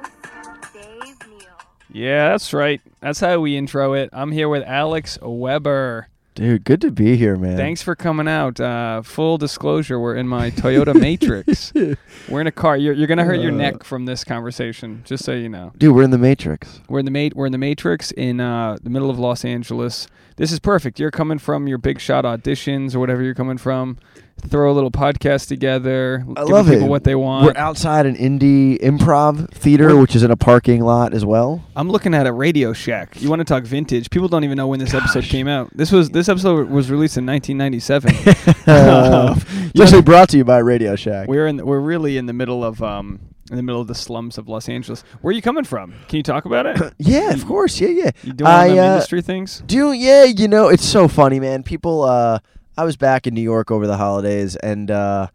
host, Dave Neal. Yeah, that's right. That's how we intro it. I'm here with Alex Weber. Dude, good to be here, man. Thanks for coming out. Uh, full disclosure, we're in my Toyota Matrix. We're in a car. You're, you're gonna hurt your Uh. neck from this conversation, just so you know. Dude, we're in the Matrix. We're in the mate. We're in the Matrix in uh, the middle of Los Angeles. This is perfect. You're coming from your big shot auditions or whatever you're coming from. Throw a little podcast together. I give love people it. what they want. We're outside an indie improv theater, We're- which is in a parking lot as well. I'm looking at a Radio Shack. You want to talk vintage? People don't even know when this episode came out. This was this episode was released in 1997. Uh, actually brought to you by Radio Shack. we're in. We're really in the middle of um in the middle of the slums of Los Angeles. Where are you coming from? Can you talk about it? yeah, of course. Yeah, yeah. You doing I, uh, industry things? Do yeah, you know, it's so funny, man. People uh I was back in New York over the holidays and uh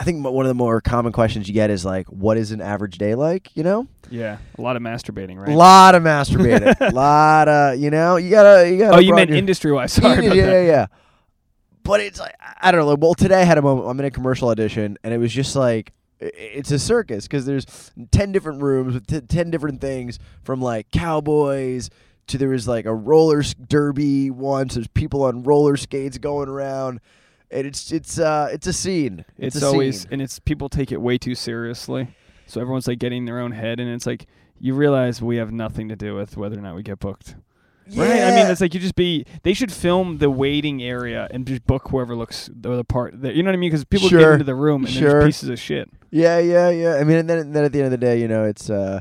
I think one of the more common questions you get is like, what is an average day like? You know, Yeah, a lot of masturbating, right? a lot of masturbating, a lot of, you know, you gotta, you gotta. oh, you meant your- industry wise. Sorry yeah, yeah, yeah, yeah. But it's like I don't know. Well, today I had a moment. I'm in a commercial audition, and it was just like it's a circus because there's ten different rooms with t- ten different things from like cowboys to there was like a roller derby once. There's people on roller skates going around, and it's it's uh it's a scene. It's, a always scene. and it's people take it way too seriously. So everyone's like getting their own head, and it's like you realize we have nothing to do with whether or not we get booked. Right? I mean, it's like you just be. They should film the waiting area and just book whoever looks the, the part. That, you know what I mean? Because people get into the room and Sure. they're pieces of shit. Yeah, yeah, yeah. I mean, and then, and then at the end of the day, you know, it's uh,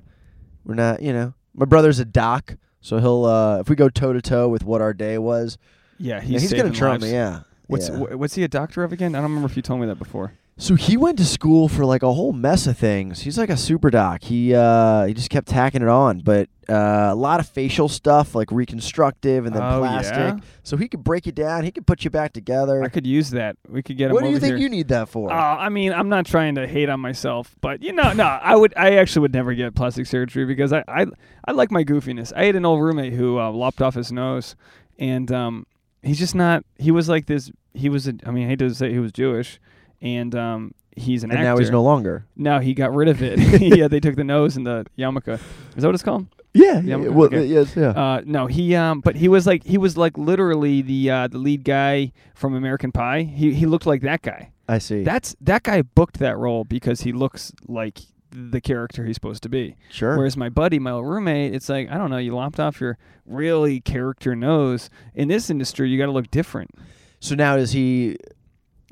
we're not, you know, my brother's a doc, so he'll uh, if we go toe to toe with what our day was, Yeah, yeah, he's, he's, gonna trump me. Yeah. What's yeah. wh- what's he a doctor of again? I don't remember if you told me that before. So he went to school for like a whole mess of things. He's like a super doc. He uh, he just kept tacking it on, but uh, a lot of facial stuff like reconstructive and then Oh, plastic. yeah? So he could break it down. He could put you back together. I could use that. We could get him what do you think here. you need that for? Oh, I mean, I'm not trying to hate on myself, but you know, no, I would, I actually would never get plastic surgery because I, I, I like my goofiness. I had an old roommate who uh, lopped off his nose, and um, he's just not. He was like this. He was, a, I mean, I hate to say he was Jewish, and um, he's an and actor. now he's no longer. No, he got rid of it. yeah, they took the nose and the yarmulke. Is that what it's called? Yeah. Yeah, yeah, well, okay. yes, yeah. Uh, no, he um, but he was like he was like literally the uh, the lead guy from American Pie. He he looked like that guy. I see. That's that guy booked that role because he looks like the character he's supposed to be. sure. Whereas my buddy, my roommate, it's like I don't know, you lopped off your really character nose. In this industry, you got to look different. so now is he?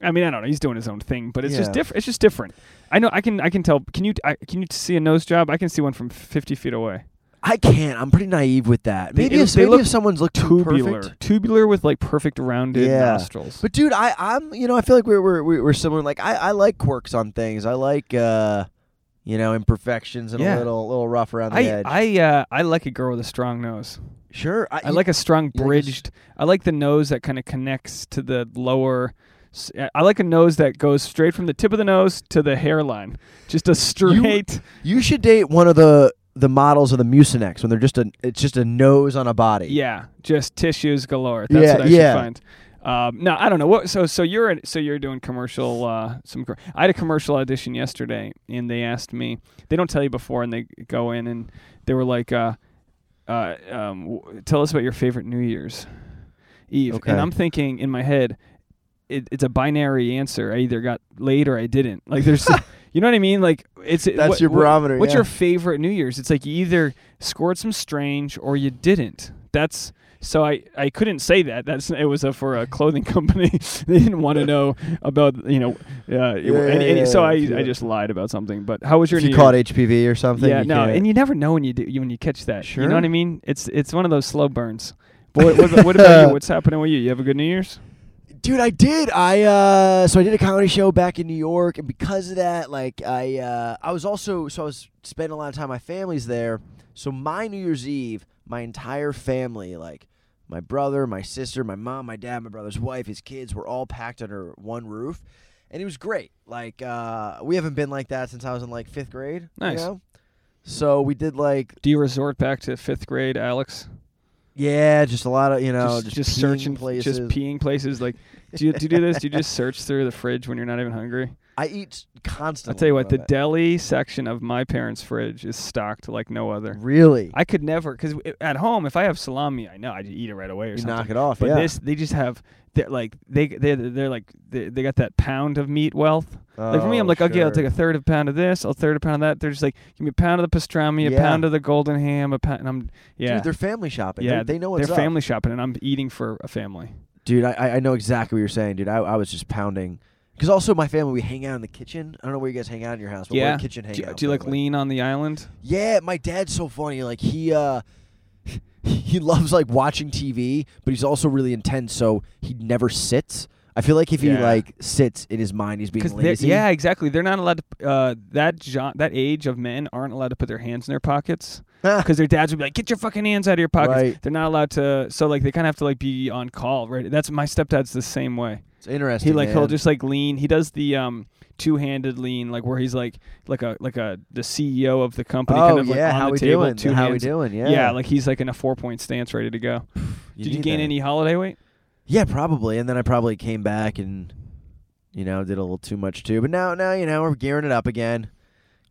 I mean, I don't know, he's doing his own thing, but it's just different. It's just different. I know. I can. I can tell. Can you? I, can you see a nose job? I can see one from fifty feet away. I can't. I'm pretty naive with that. They- Maybe it- if, they maybe look if someone's looked Tubular, perfect. tubular with like perfect rounded Yeah. nostrils. But dude, I I'm you know I feel like we're we're we're we're similar. Like I I like quirks on things. I like uh you know imperfections and Yeah. a little little rough around the I edge. I uh, I like a girl with a strong nose. sure. I, I like a strong you like a s- bridged. I like the nose that kind of connects to the lower. I like a nose that goes straight from the tip of the nose to the hairline. Just a straight. You should date one of the the models of the Mucinex when they're just a it's just a nose on a body. yeah, just tissues galore. That's Yeah, what I yeah. should find. Um, no, I don't know. What? So, so you're so you're doing commercial. Uh, some. I had a commercial audition yesterday, and they asked me. They don't tell you before, and they go in, and they were like, uh, uh, um, w- "Tell us about your favorite New Year's Eve." Okay. And I'm thinking in my head, it, it's a binary answer. I either got laid or I didn't. Like, there's, you know what I mean? Like, it's That's what- your what- barometer, What's yeah. your favorite New Year's? It's like you either scored some strange or you didn't. That's so I, I couldn't say that. That's it was a, for a clothing company. they didn't want to know about you know. Uh, Yeah, any, any, yeah, so I yeah. I just lied about something. But how was your If New you caught Year's? HPV or something. Yeah, no, can't- and you never know when you do when you catch that. Sure. You know what I mean? It's it's one of those slow burns. But what, what, what about you? What's happening with you? You have a good New Year's? Dude, I did. I uh so I did a comedy show back in New York and because of that, like I uh I was also so I was spending a lot of time my family's there. So my New Year's Eve, my entire family, like my brother, my sister, my mom, my dad, my brother's wife, his kids were all packed under one roof. And it was great. Like uh we haven't been like that since I was in like 5th grade, Nice. you know? So we did like Do you resort back to fifth grade, Alex? Yeah, just a lot of, you know, just, just, just searching places. just peeing places. Like, do you, do you do this? Do you just search through the fridge when you're not even hungry? I eat constantly. I'll tell you what, the I'm deli section of my parents' fridge is stocked like no other. really, I could never, because at home, if I have salami, I know I just eat it right away or you something. knock it off. But yeah. this, they just have, they're like they they they're like they, they got that pound of meat wealth. like for me, I'm Oh, like, okay, I'll take a third of a pound of this, a third of a pound of that. They're just like, give me a pound of the pastrami, a Yeah. pound of the golden ham, a pound. And I'm yeah, Dude, they're family shopping. yeah, They're- they know what's they're up. family shopping, and I'm eating for a family. Dude, I- I know exactly what you're saying, dude. I I was just pounding. Because also my family, we hang out in the kitchen. I don't know where you guys hang out in your house, but we're Yeah. a kitchen Do hangout. you, do you like lean on the island? Yeah, my dad's so funny. Like he uh he loves like watching TV, but he's also really intense, so he never sits. I feel like if he like sits in his mind, he's being lazy. yeah, exactly. They're not allowed to. Uh, that jo- that age of men aren't allowed to put their hands in their pockets because their dads would be like, "Get your fucking hands out of your pockets." Right. They're not allowed to. So like they kind of have to like be on call, right? That's my stepdad's the same way. it's interesting. He like he'll just like lean. He does the um two-handed lean, like where he's like like a like a the CEO of the company, Oh kind of like yeah, on how the we table, doing? two how hands. we doing? Yeah, Yeah. like he's like in a four-point stance, ready to go. Did you gain that. any holiday weight? Yeah, probably. And then I probably came back and you know did a little too much too. But now, now you know we're gearing it up again.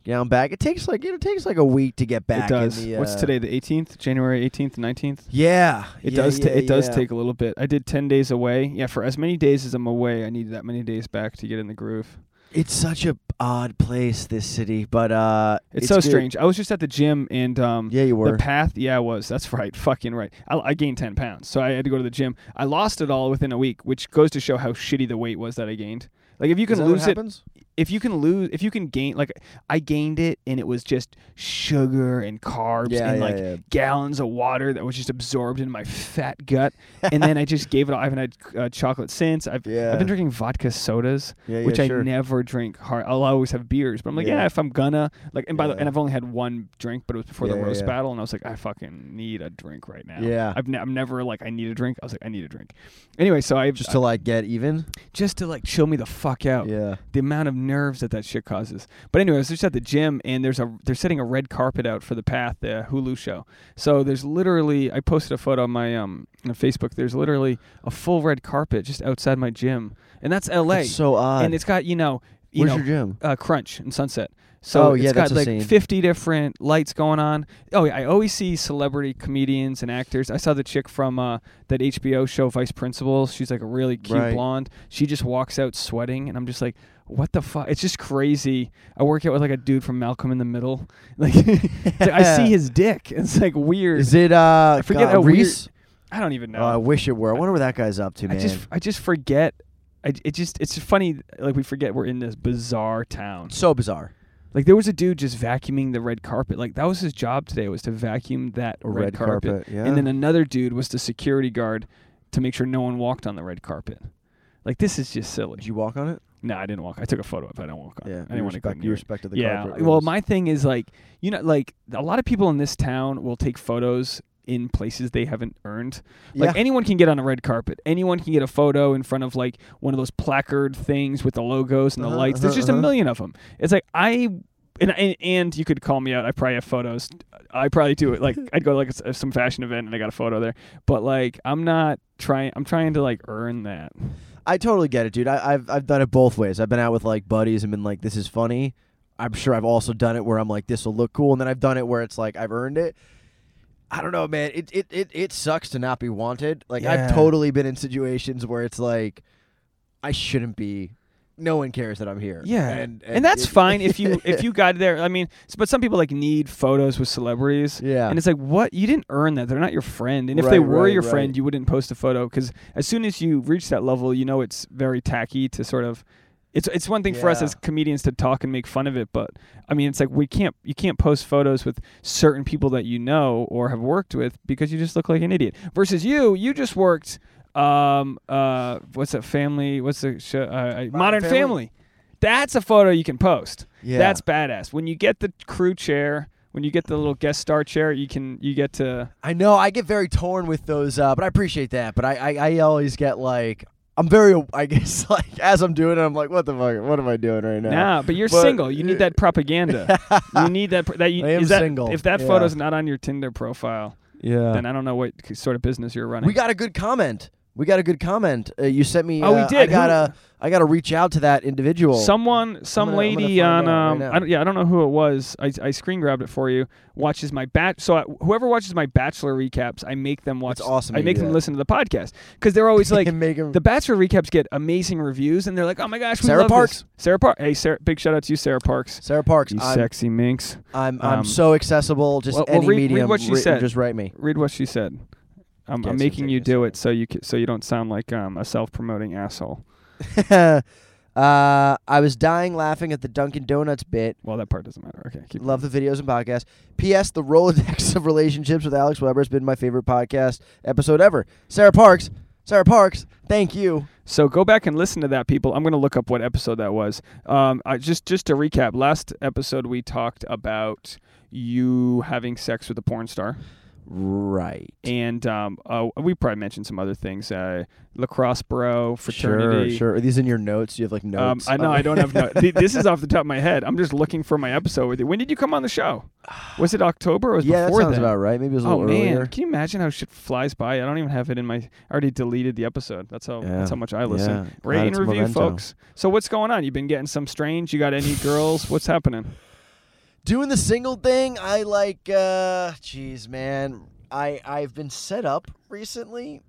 Yeah, I'm back. It takes like it takes like a week to get back. it does. In the, What's uh, today? The 18th, January 18th, 19th. Yeah, It yeah, does. Yeah, it does yeah. take a little bit. I did ten days away. Yeah, for as many days as I'm away, I need that many days back to get in the groove. It's such a odd place, this city, but uh, It's, so good. strange. I was just at the gym and um, Yeah, you were. the path. Yeah, I was. That's right. Fucking right. I, I gained ten pounds, so I had to go to the gym. I lost it all within a week, which goes to show how shitty the weight was that I gained. Like if you can lose it, happens? If you can lose, if you can gain, like I gained it and it was just sugar and carbs Yeah, and yeah, like yeah. gallons of water that was just absorbed in my fat gut. and then I just gave it. all. I haven't had uh, chocolate since. I've Yeah. I've been drinking vodka sodas, which I never drink. Hard. I'll always have beers, but I'm like, yeah, if I'm gonna like, and by the and I've only had one drink, but it was before the roast battle, and I was like, I fucking need a drink right now. Yeah. I've ne- I'm never like I need a drink. I was like, I need a drink. Anyway, so I Just to like get even. just to like chill me the fuck out Yeah. the amount of nerves that that shit causes. But anyway, I was just at the gym and there's a they're setting a red carpet out for the Path, the Hulu show. So there's literally I posted a photo on my um on Facebook. There's literally a full red carpet just outside my gym, and that's L.A. It's so odd. and it's got you know you Where's know your gym? uh, Crunch and Sunset. So Oh, it's yeah, got that's a like scene. 50 different lights going on. Oh, yeah, I always see celebrity comedians and actors. I saw the chick from uh, that HBO show Vice Principals. She's like a really cute Right. blonde. She just walks out sweating, and I'm just like, what the fuck? It's just crazy. I work out with like a dude from Malcolm in the Middle. Like, like, I see his dick. It's like weird. Is it uh? I forget uh, how weird- I don't even know. Oh, I wish it were. I wonder what that guy's up to, I man. just I just forget. I, it just it's funny like we forget we're in this bizarre town. so bizarre. Like there was a dude just vacuuming the red carpet. Like that was his job today was to vacuum that red, red carpet. carpet, yeah. And then another dude was the security guard to make sure no one walked on the red carpet. Like this is just silly. Did you walk on it? No, I didn't walk. I took a photo of it. I didn't walk on. Yeah. I you didn't want to respect, you respected the yeah. Well, rules. my thing is like you know like a lot of people in this town will take photos in places they haven't earned. Like Yeah. anyone can get on a red carpet. Anyone can get a photo in front of like one of those placard things with the logos and the Uh-huh, lights. There's uh-huh, just a uh-huh. million of them. It's like I and, and and you could call me out. I probably have photos. I probably do it. Like I'd go to like a some fashion event and I got a photo there. But like I'm not trying. I'm trying to like earn that. I totally get it, dude. I, I've I've done it both ways. I've been out with like buddies and been like, "This is funny." I'm sure I've also done it where I'm like, "This will look cool," and then I've done it where it's like I've earned it. I don't know, man. It it it, it sucks to not be wanted. Like Yeah. I've totally been in situations where it's like I shouldn't be. No one cares that I'm here. Yeah, and and, that's it- fine if you if you got there. I mean, but some people like need photos with celebrities. yeah. And it's like, what? You didn't earn that. They're not your friend. And if they were right, your right. friend, you wouldn't post a photo because as soon as you reach that level, you know it's very tacky to sort of. It's it's one thing for us as comedians to talk and make fun of it, but I mean, it's like we can't you can't post photos with certain people that you know or have worked with because you just look like an idiot. Versus you, you just worked. Um. Uh. What's that family? What's the show? Uh, uh, Modern Family? family. That's a photo you can post. yeah. That's badass. When you get the crew chair, when you get the little guest star chair, you can you get to I know I get very torn with those, uh, but I appreciate that. But I, I, I always get like I'm very, I guess, like as I'm doing it, I'm like, what the fuck? What am I doing right now? Nah, but you're But- single. You need that propaganda. you need that. That you, I am is that, single, If that yeah. photo's not on your Tinder profile, yeah. then I don't know what sort of business you're running. We got a good comment. We got a good comment. Uh, you sent me. Oh, we uh, I did. Who- gotta. I gotta reach out to that individual. Someone, some gonna- lady on, out right um. I don't, yeah, I don't know who it was. I, I screen grabbed it for you. Watches my bat. So I, whoever watches my Bachelor recaps, I make them watch. That's awesome I make them that. listen to the podcast because they're always like, the Bachelor recaps get amazing reviews, and they're like, oh my gosh, we Sarah Parks. this. Sarah Parks. Hey, Sarah, big shout out to you, Sarah Parks. Sarah Parks. You I'm, sexy minx. I'm I'm Um, so accessible. Just well, well, any read- read medium. what she ri- said. Just write me. Read what she said. I'm, I'm making you do it so you ca so you don't sound like um, a self-promoting asshole. uh, I was dying laughing at the Dunkin' Donuts bit. Well, that part doesn't matter. Okay, keep Love the videos and podcasts. P.S. The Rolodex of relationships with Alex Weber has been my favorite podcast episode ever. Sarah Parks. Sarah Parks. Thank you. So go back and listen to that, people. I'm going to look up what episode that was. Um, I, just just to recap, last episode we talked about you having sex with a porn star, Right. and um, uh, we probably mentioned some other things. Uh, lacrosse bro, fraternity. Sure, sure. Are these in your notes? Do you have like Um, notes? I know I don't have no. th- this is off the top of my head. I'm just looking for my episode with you. When did you come on the show? Was it October or was it yeah, that before sounds then? about right. Maybe it was a Oh little man, can you imagine how shit flies by? I don't even have it in my. I already deleted the episode. That's how. Yeah. That's how much I listen. Yeah. Rate and review, memento. folks. So what's going on? You've been getting some strange. You got any girls? What's happening? Doing the single thing, I like. uh Jeez, man, I I've been set up recently.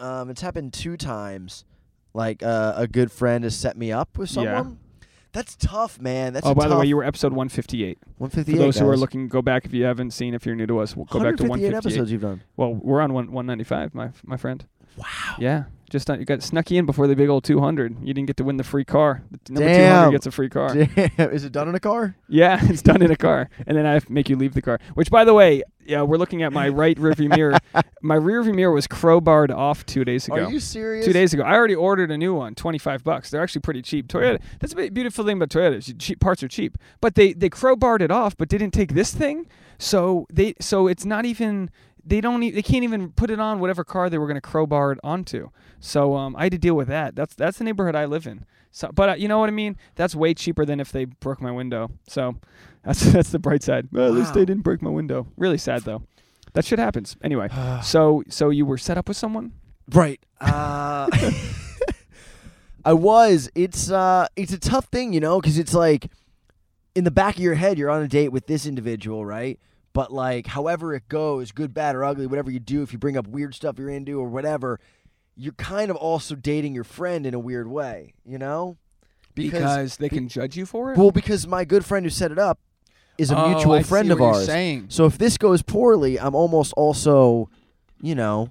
Um, it's happened two times. Like uh, a good friend has set me up with someone. Yeah. That's tough, man. That's oh, by the way, you were episode 158. For 158. those who are looking, go back if you haven't seen. If you're new to us, we'll go back to 158 158. episodes you've done. Well, we're on one 195, my my friend. Wow. Yeah, just not, you got snuck in before the big old 200. You didn't get to win the free car. The number Damn. 200 gets a free car. Damn, is it done in a car? Yeah, it's done in a car, and then I have to make you leave the car. Which, by the way, yeah, we're looking at my right rearview mirror. My rearview mirror was crowbarred off two days ago. Are you serious? Two days ago, I already ordered a new one, twenty five bucks. They're actually pretty cheap. Toyota. That's a beautiful thing about Toyota. Cheap parts are cheap, but they they crowbarred it off, but didn't take this thing. So they so it's not even. They don't. E- they can't even put it on whatever car they were going to crowbar it onto. So um, I had to deal with that. That's that's the neighborhood I live in. So, but uh, you know what I mean. That's way cheaper than if they broke my window. So that's that's the bright side. Well, at least they didn't break my window. Really sad though. That shit happens. Anyway, so so you were set up with someone. Right. Uh, I was. It's uh, it's a tough thing, you know, because it's like in the back of your head, you're on a date with this individual, right? But like, however it goes, good, bad, or ugly, whatever you do, if you bring up weird stuff you're into or whatever, you're kind of also dating your friend in a weird way, you know? Because they be- can judge you for it. Well, because my good friend who set it up is a Oh, mutual I friend see of what you're ours. Saying. So if this goes poorly, I'm almost also, you know,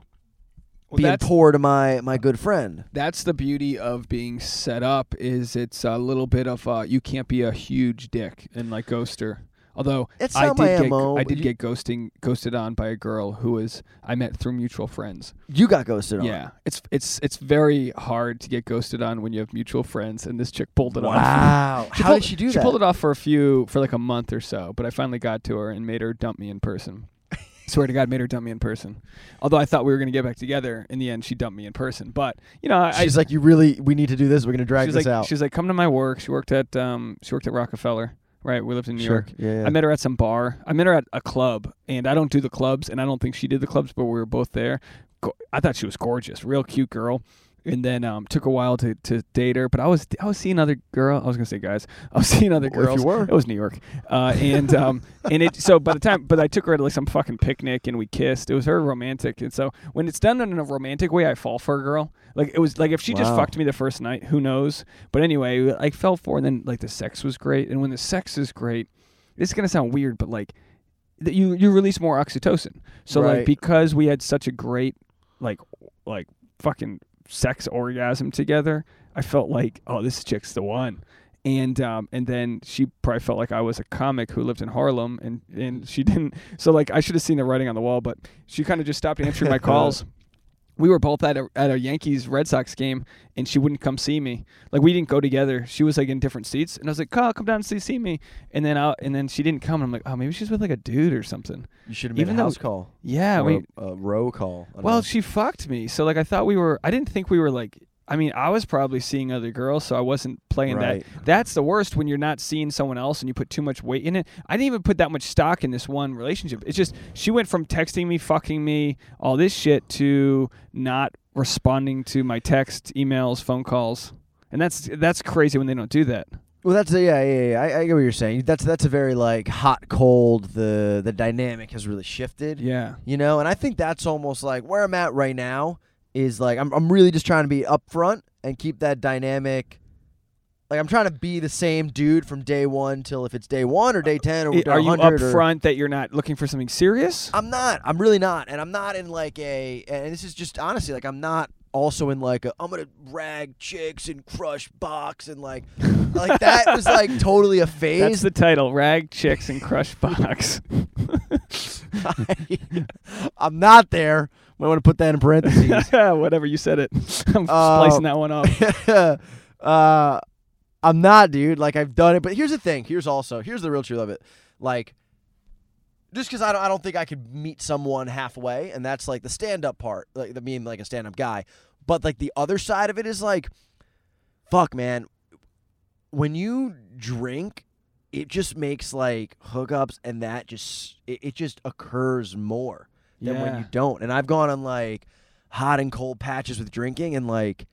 Well, being poor to my my good friend. that's the beauty of being set up is it's a little bit of uh, you can't be a huge dick and like ghoster. Although It's I not did my get MO, I did you- get ghosting ghosted on by a girl who was I met through mutual friends. You got ghosted on. Yeah, it's it's it's very hard to get ghosted on when you have mutual friends, and this chick pulled it off. Wow. How pulled- did she do that? She that? pulled it off for a few, for like a month or so, but I finally got to her and made her dump me in person. Swear to God, made her dump me in person. Although I thought we were gonna get back together, in the end, she dumped me in person. But you know, I, She's like, you really, we need to do this. We're gonna drag she's this like, out. she's like, come to my work. She worked at, um, she worked at Rockefeller. Right, we lived in New sure. York. Yeah, yeah. I met her at some bar. I met her at a club, and I don't do the clubs, and I don't think she did the clubs, but we were both there. I thought she was gorgeous, real cute girl. And then um, took a while to, to date her, but I was I was seeing other girl. I was gonna say guys. I was seeing other Well, if you were. It was New York, uh, and um, and it. So by the time, but I took her to like some fucking picnic, and we kissed. It was very romantic, and so when it's done in a romantic way, I fall for a girl. Like it was like if she just fucked me the first night, who knows? But anyway, I fell for, and then like the sex was great, and when the sex is great, this is gonna sound weird, but like that you you release more oxytocin. So like because we had such a great like like fucking sex orgasm together, I felt like oh this chick's the one. And um and then she probably felt like I was a comic who lived in Harlem and and she didn't so like I should have seen the writing on the wall, but she kind of just stopped answering my calls. We were both at a at a Yankees Red Sox game and she wouldn't come see me. Like we didn't go together. She was like in different seats and I was like, "Call, come down and see see me." And then I, and then she didn't come. And I'm like, "Oh, maybe she's with like a dude or something." you should have made even a though- house call. Yeah, we a, a row call. Well, know. she fucked me. So like I thought we were I didn't think we were like I mean, I was probably seeing other girls, so I wasn't playing Right. that. That's the worst when you're not seeing someone else and you put too much weight in it. I didn't even put that much stock in this one relationship. It's just she went from texting me, fucking me, all this shit to not responding to my text, emails, phone calls. And that's that's crazy when they don't do that. Well, that's a, yeah, yeah, yeah. I, I get what you're saying. That's that's a very like hot, cold. The the dynamic has really shifted. Yeah. You know, and I think that's almost like where I'm at right now is like I'm I'm really just trying to be upfront and keep that dynamic. Like I'm trying to be the same dude from day one till if it's day one or day uh, ten or I- Are you upfront that you're not looking for something serious? I'm not. I'm really not, and I'm not in like a. And this is just honestly like I'm not also in like a. I'm gonna rag chicks and crush box and like, like that was like totally a phase. That's the title: Rag Chicks and Crush Box. I'm not there. Might want to put that in parentheses. Whatever you said it. I'm Uh, splicing that one up. uh, I'm not, dude. Like I've done it, but here's the thing. Here's also here's the real truth of it. Like, just because I don't, I don't think I could meet someone halfway, and that's like the stand up part, like the being like a stand up guy. But like the other side of it is like, fuck, man. When you drink, it just makes like hookups, and that just it, it just occurs more than when Yeah. you don't. And I've gone on like hot and cold patches with drinking, and like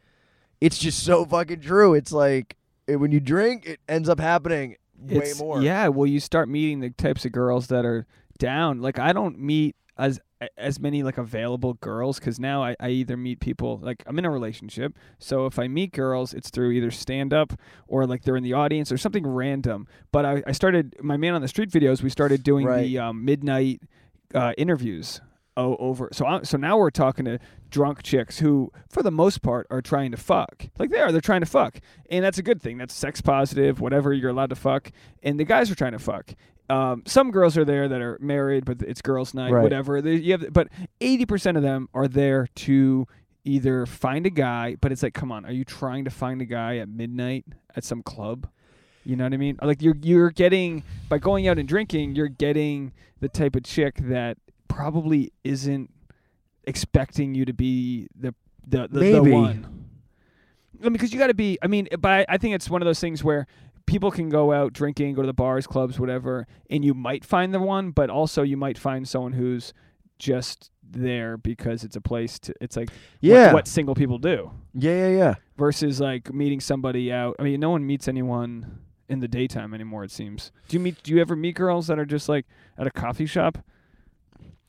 it's just so fucking true. It's like eh, when you drink, it ends up happening way It's- more. Yeah, well, you start meeting the types of girls that are down. Like I don't meet as as many like available girls because now I, I either meet people like I'm in a relationship. So if I meet girls, it's through either stand up or like they're in the audience or something random. But I, I started my man on the street videos. We started doing Right. the um, midnight uh, interviews. Oh, over. So I, so now we're talking to drunk chicks who, for the most part, are trying to fuck. Like they are, they're trying to fuck, and that's a good thing. That's sex positive, whatever. You're allowed to fuck, and the guys are trying to fuck. Um, some girls are there that are married, but it's girls' night, Right. whatever. They, you have, but eighty percent of them are there to either find a guy, but it's like, come on, are you trying to find a guy at midnight at some club? You know what I mean? Like you're you're getting by going out and drinking, you're getting the type of chick that probably isn't expecting you to be the the the, the one. I mean, because you got to be. I mean, but I, I think it's one of those things where people can go out drinking, go to the bars, clubs, whatever, and you might find the one, but also you might find someone who's just there because it's a place to. It's like what- Yeah. what, single people do yeah, yeah, yeah. versus like meeting somebody out. I mean, no one meets anyone in the daytime anymore. It seems. Do you meet? Do you ever meet girls that are just like at a coffee shop?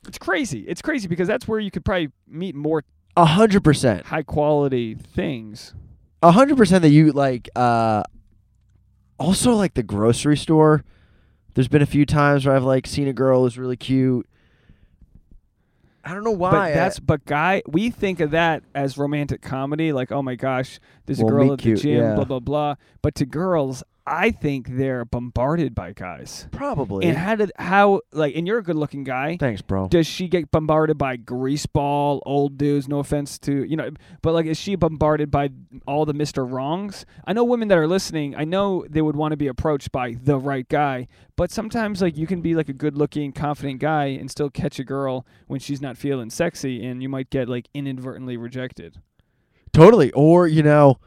It's crazy. It's crazy because that's where you could probably meet more A hundred percent. high quality things. A hundred percent that you like. Uh, also, like the grocery store. There's been a few times where I've like seen a girl who's really cute. I don't know why. But that's but guy, we think of that as romantic comedy, like oh my gosh, there's a girl at the cute, gym, yeah. blah blah blah. But to girls, I think they're bombarded by guys. probably. And how did how like and you're a good looking guy. Thanks, bro. Does she get bombarded by greaseball old dudes? No offense to you know, but like, is she bombarded by all the Mister Wrongs? I know women that are listening. I know they would want to be approached by the right guy, but sometimes like you can be like a good-looking, confident guy and still catch a girl when she's not feeling sexy, and you might get like inadvertently rejected. Totally. Or, you know,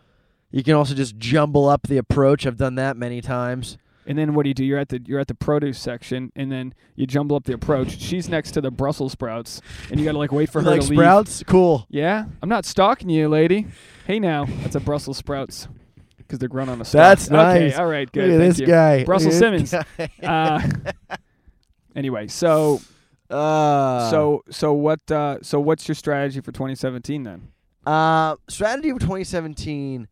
you can also just jumble up the approach. I've done that many times. And then what do you do? You're at the you're at the produce section, and then you jumble up the approach. She's next to the Brussels sprouts, and you gotta like wait for her like to leave. sprouts? Cool. Yeah, I'm not stalking you, lady. Hey now, that's a Brussels sprouts because they're grown on a stalk. That's nice. Okay, all right, good. Look at thank this you. guy. Brussels Simmons. guy. Uh, anyway, so Uh, so so what uh, so what's your strategy for 2017 then? Uh, strategy for 2017.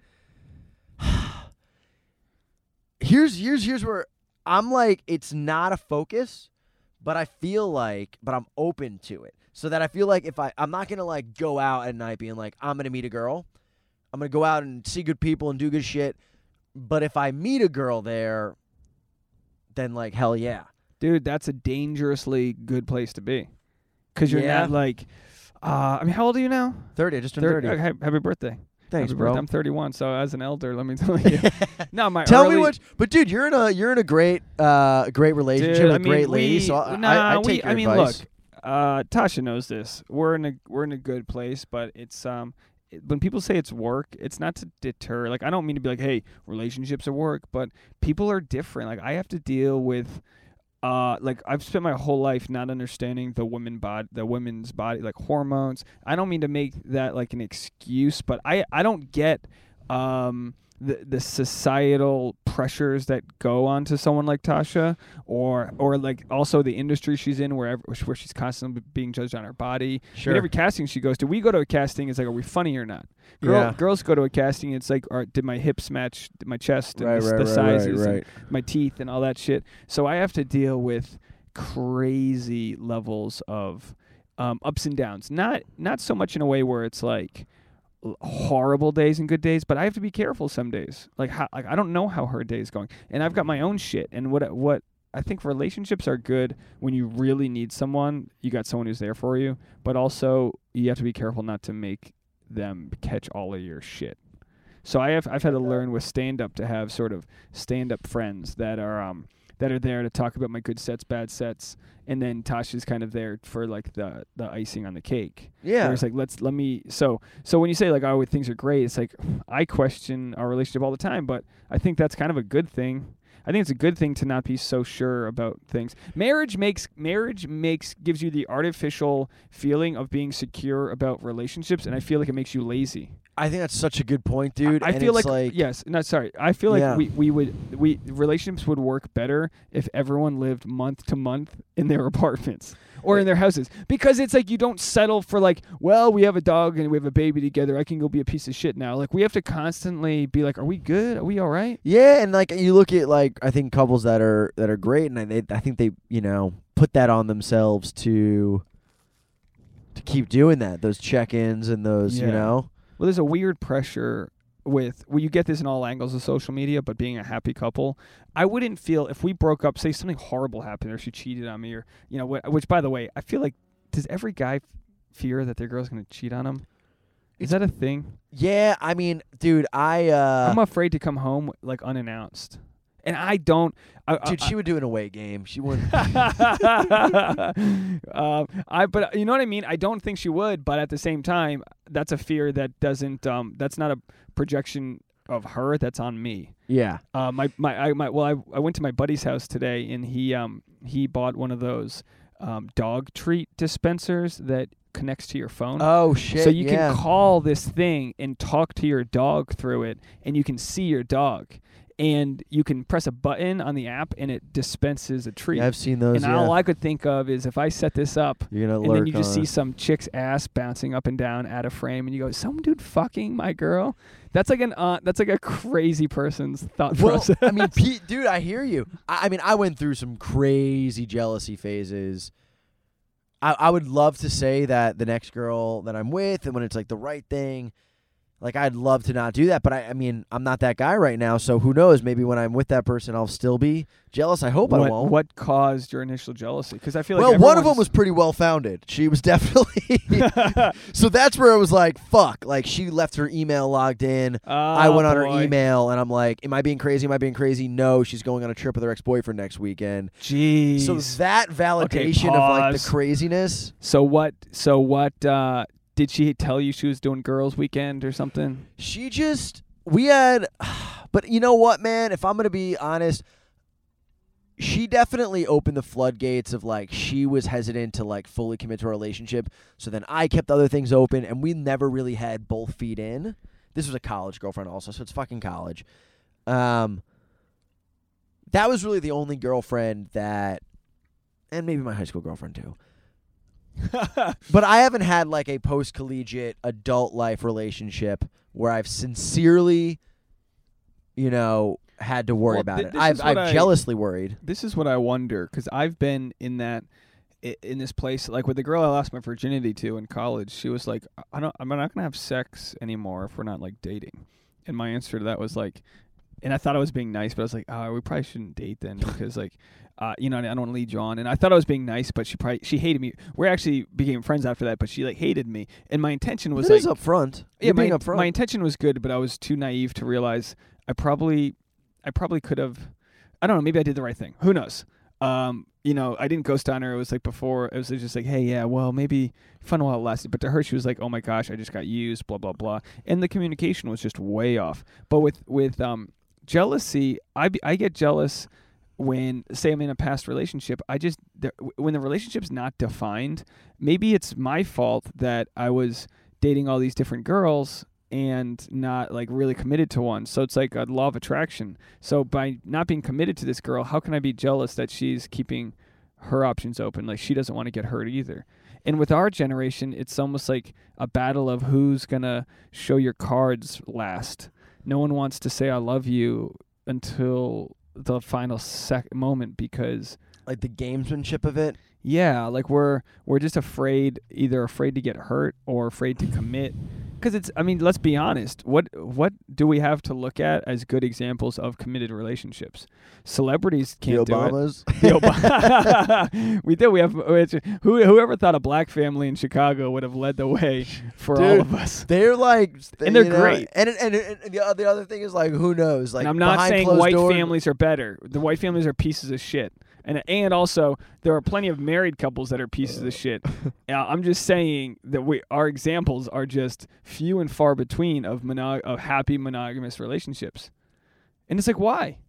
Here's here's here's where I'm like, it's not a focus, but I feel like, but I'm open to it. So that I feel like if I, I'm not gonna like go out at night being like, I'm gonna meet a girl. I'm gonna go out and see good people and do good shit. But if I meet a girl there, then like hell yeah. Dude, that's a dangerously good place to be. Cuz you're Yeah. not like uh, I mean, how old are you now? Thirty, just turned Thir- thirty. okay, happy birthday. Thanks, Happy bro. birthday. I'm 31, so as an elder, let me tell you. no, my Tell me what, but dude, you're in a you're in a great uh great relationship Dude, with I a mean, great lady. we- so I, nah, I, I we- take your I mean, advice. look, uh, Tasha knows this. We're in a we're in a good place, but it's um when people say it's work, it's not to deter. Like I don't mean to be like, hey, relationships are work, but people are different. Like I have to deal with. Uh, like I've spent my whole life not understanding the women body, the women's body, like hormones. I don't mean to make that like an excuse, but I I don't get um the the societal pressures that go onto someone like Tasha, or or like also the industry she's in, wherever where she's constantly being judged on her body. I Sure. mean, every casting she goes to, we go to a casting. It's like, are we funny or not? Girl, Yeah. Girls go to a casting. It's like, are, did my hips match my chest and Right, the, right, the right, sizes, and my teeth, and all that shit. So I have to deal with crazy levels of um, ups and downs. Not not so much in a way where it's like horrible days and good days, but I have to be careful some days. Like how like I don't know how her day is going, and I've got my own shit. And what what I think relationships are good when you really need someone. You got someone who's there for you, but also you have to be careful not to make them catch all of your shit. So I have I've had to learn with stand up to have sort of stand up friends that are um that are there to talk about my good sets, bad sets, and then Tasha's kind of there for like the the icing on the cake. Yeah. It's like let's let me so so when you say like oh things are great, it's like I question our relationship all the time, but I think that's kind of a good thing. I think it's a good thing to not be so sure about things. Marriage makes marriage makes gives you the artificial feeling of being secure about relationships, and I feel like it makes you lazy. I think that's such a good point, dude. I, I feel it's like, yes, no, sorry. I feel like Yeah. we, we would we relationships would work better if everyone lived month to month in their apartments or in their houses because it's like you don't settle for like well we have a dog and we have a baby together I can go be a piece of shit now like we have to constantly be like are we good are we all right Yeah, and like you look at like I think couples that are that are great, and I they, I think they you know put that on themselves to to keep doing that, those check-ins and those you know. Well, there's a weird pressure with well, you get this in all angles of social media, but being a happy couple, I wouldn't feel if we broke up, say something horrible happened, or she cheated on me, or you know, wh- which by the way, I feel like does every guy f- fear that their girl's gonna cheat on him? Is that a thing? Yeah, I mean, dude, I uh, I'm afraid to come home like unannounced, and I don't. I, dude, I, she would do an away game. She wouldn't. um, I but you know what I mean. I don't think she would, but at the same time, that's a fear that doesn't. Um, that's not a projection of her. That's on me. yeah. Uh, my my I my well, I I went to my buddy's house today, and he um he bought one of those um dog treat dispensers that connects to your phone. Oh shit. so you yeah. can call this thing and talk to your dog through it, and you can see your dog, and you can press a button on the app, and it dispenses a treat. Yeah, I've seen those. and yeah. all I could think of is if I set this up, You're gonna and then you just see it. some chick's ass bouncing up and down at a frame, and you go, "Some dude fucking my girl." That's like an uh, that's like a crazy person's thought Well, process. I mean, Pete, dude, I hear you. I, I mean, I went through some crazy jealousy phases. I, I would love to say that the next girl that I'm with, and when it's like the right thing, like I'd love to not do that. But I, I mean, I'm not that guy right now. So who knows? Maybe when I'm with that person, I'll still be jealous. I hope I what, won't. what caused your initial jealousy? Because I feel like well, one of them was pretty well founded. She was definitely. so that's where I was like, fuck. Like she left her email logged in. I Oh, went on her email and I'm like, "Am I being crazy? Am I being crazy?" No, she's going on a trip with her ex boyfriend next weekend. Jeez. So that validation of like the craziness. So what? So what? Uh, did she tell you she was doing girls' weekend or something? She just we had, but you know what, man? If I'm gonna be honest, she definitely opened the floodgates of like she was hesitant to like fully commit to a relationship. So then I kept other things open, and we never really had both feet in. This was a college girlfriend also, so it's fucking college. Um, that was really the only girlfriend that, and maybe my high school girlfriend too. But I haven't had like a post collegiate adult life relationship where I've sincerely, you know, had to worry Well, about thi- it. I've, I've I- jealously worried. this is what I wonder because I've been in that in this place like with the girl I lost my virginity to in college. She was like, "I don't, I'm not gonna have sex anymore if we're not like dating." And my answer to that was like, and I thought I was being nice, but I was like, "Oh, we probably shouldn't date then because like." Uh, you know, I don't want to lead you on, and I thought I was being nice, but she probably she hated me. We actually became friends after that, but she like hated me, and my intention was It like, is up front. yeah, You're my, being up front. my intention was good, but I was too naive to realize I probably, I probably could have, I don't know, maybe I did the right thing. Who knows? Um, you know, I didn't ghost on her. It was like before. It was just like, hey, yeah, well, maybe fun while it lasted. But to her, she was like, oh my gosh, I just got used, blah blah blah, and the communication was just way off. But with with um jealousy, I be, I get jealous when say I'm in a past relationship. I just when the relationship's not defined, maybe it's my fault that I was dating all these different girls and not like really committed to one. So it's like a law of attraction. So by not being committed to this girl, how can I be jealous that she's keeping her options open? Like she doesn't want to get hurt either. And with our generation, it's almost like a battle of who's going to show your cards last. No one wants to say I love you until the final sec- moment because Like the gamesmanship of it. yeah, like we're we're just afraid, either afraid to get hurt or afraid to commit. Because it's, I mean, let's be honest. What what do we have to look at as good examples of committed relationships? Celebrities can't the do it. The Ob- we did. We have who whoever thought a black family in Chicago would have led the way for all of us. They're like, And they're know, great. And, and, and, the other thing is like, who knows? Like, and I'm not saying white doors- families are better. The white families are pieces of shit. And and also there are plenty of married couples that are pieces of shit. Uh, I'm just saying that we our examples are just few and far between of monog- of happy monogamous relationships. And it's like why?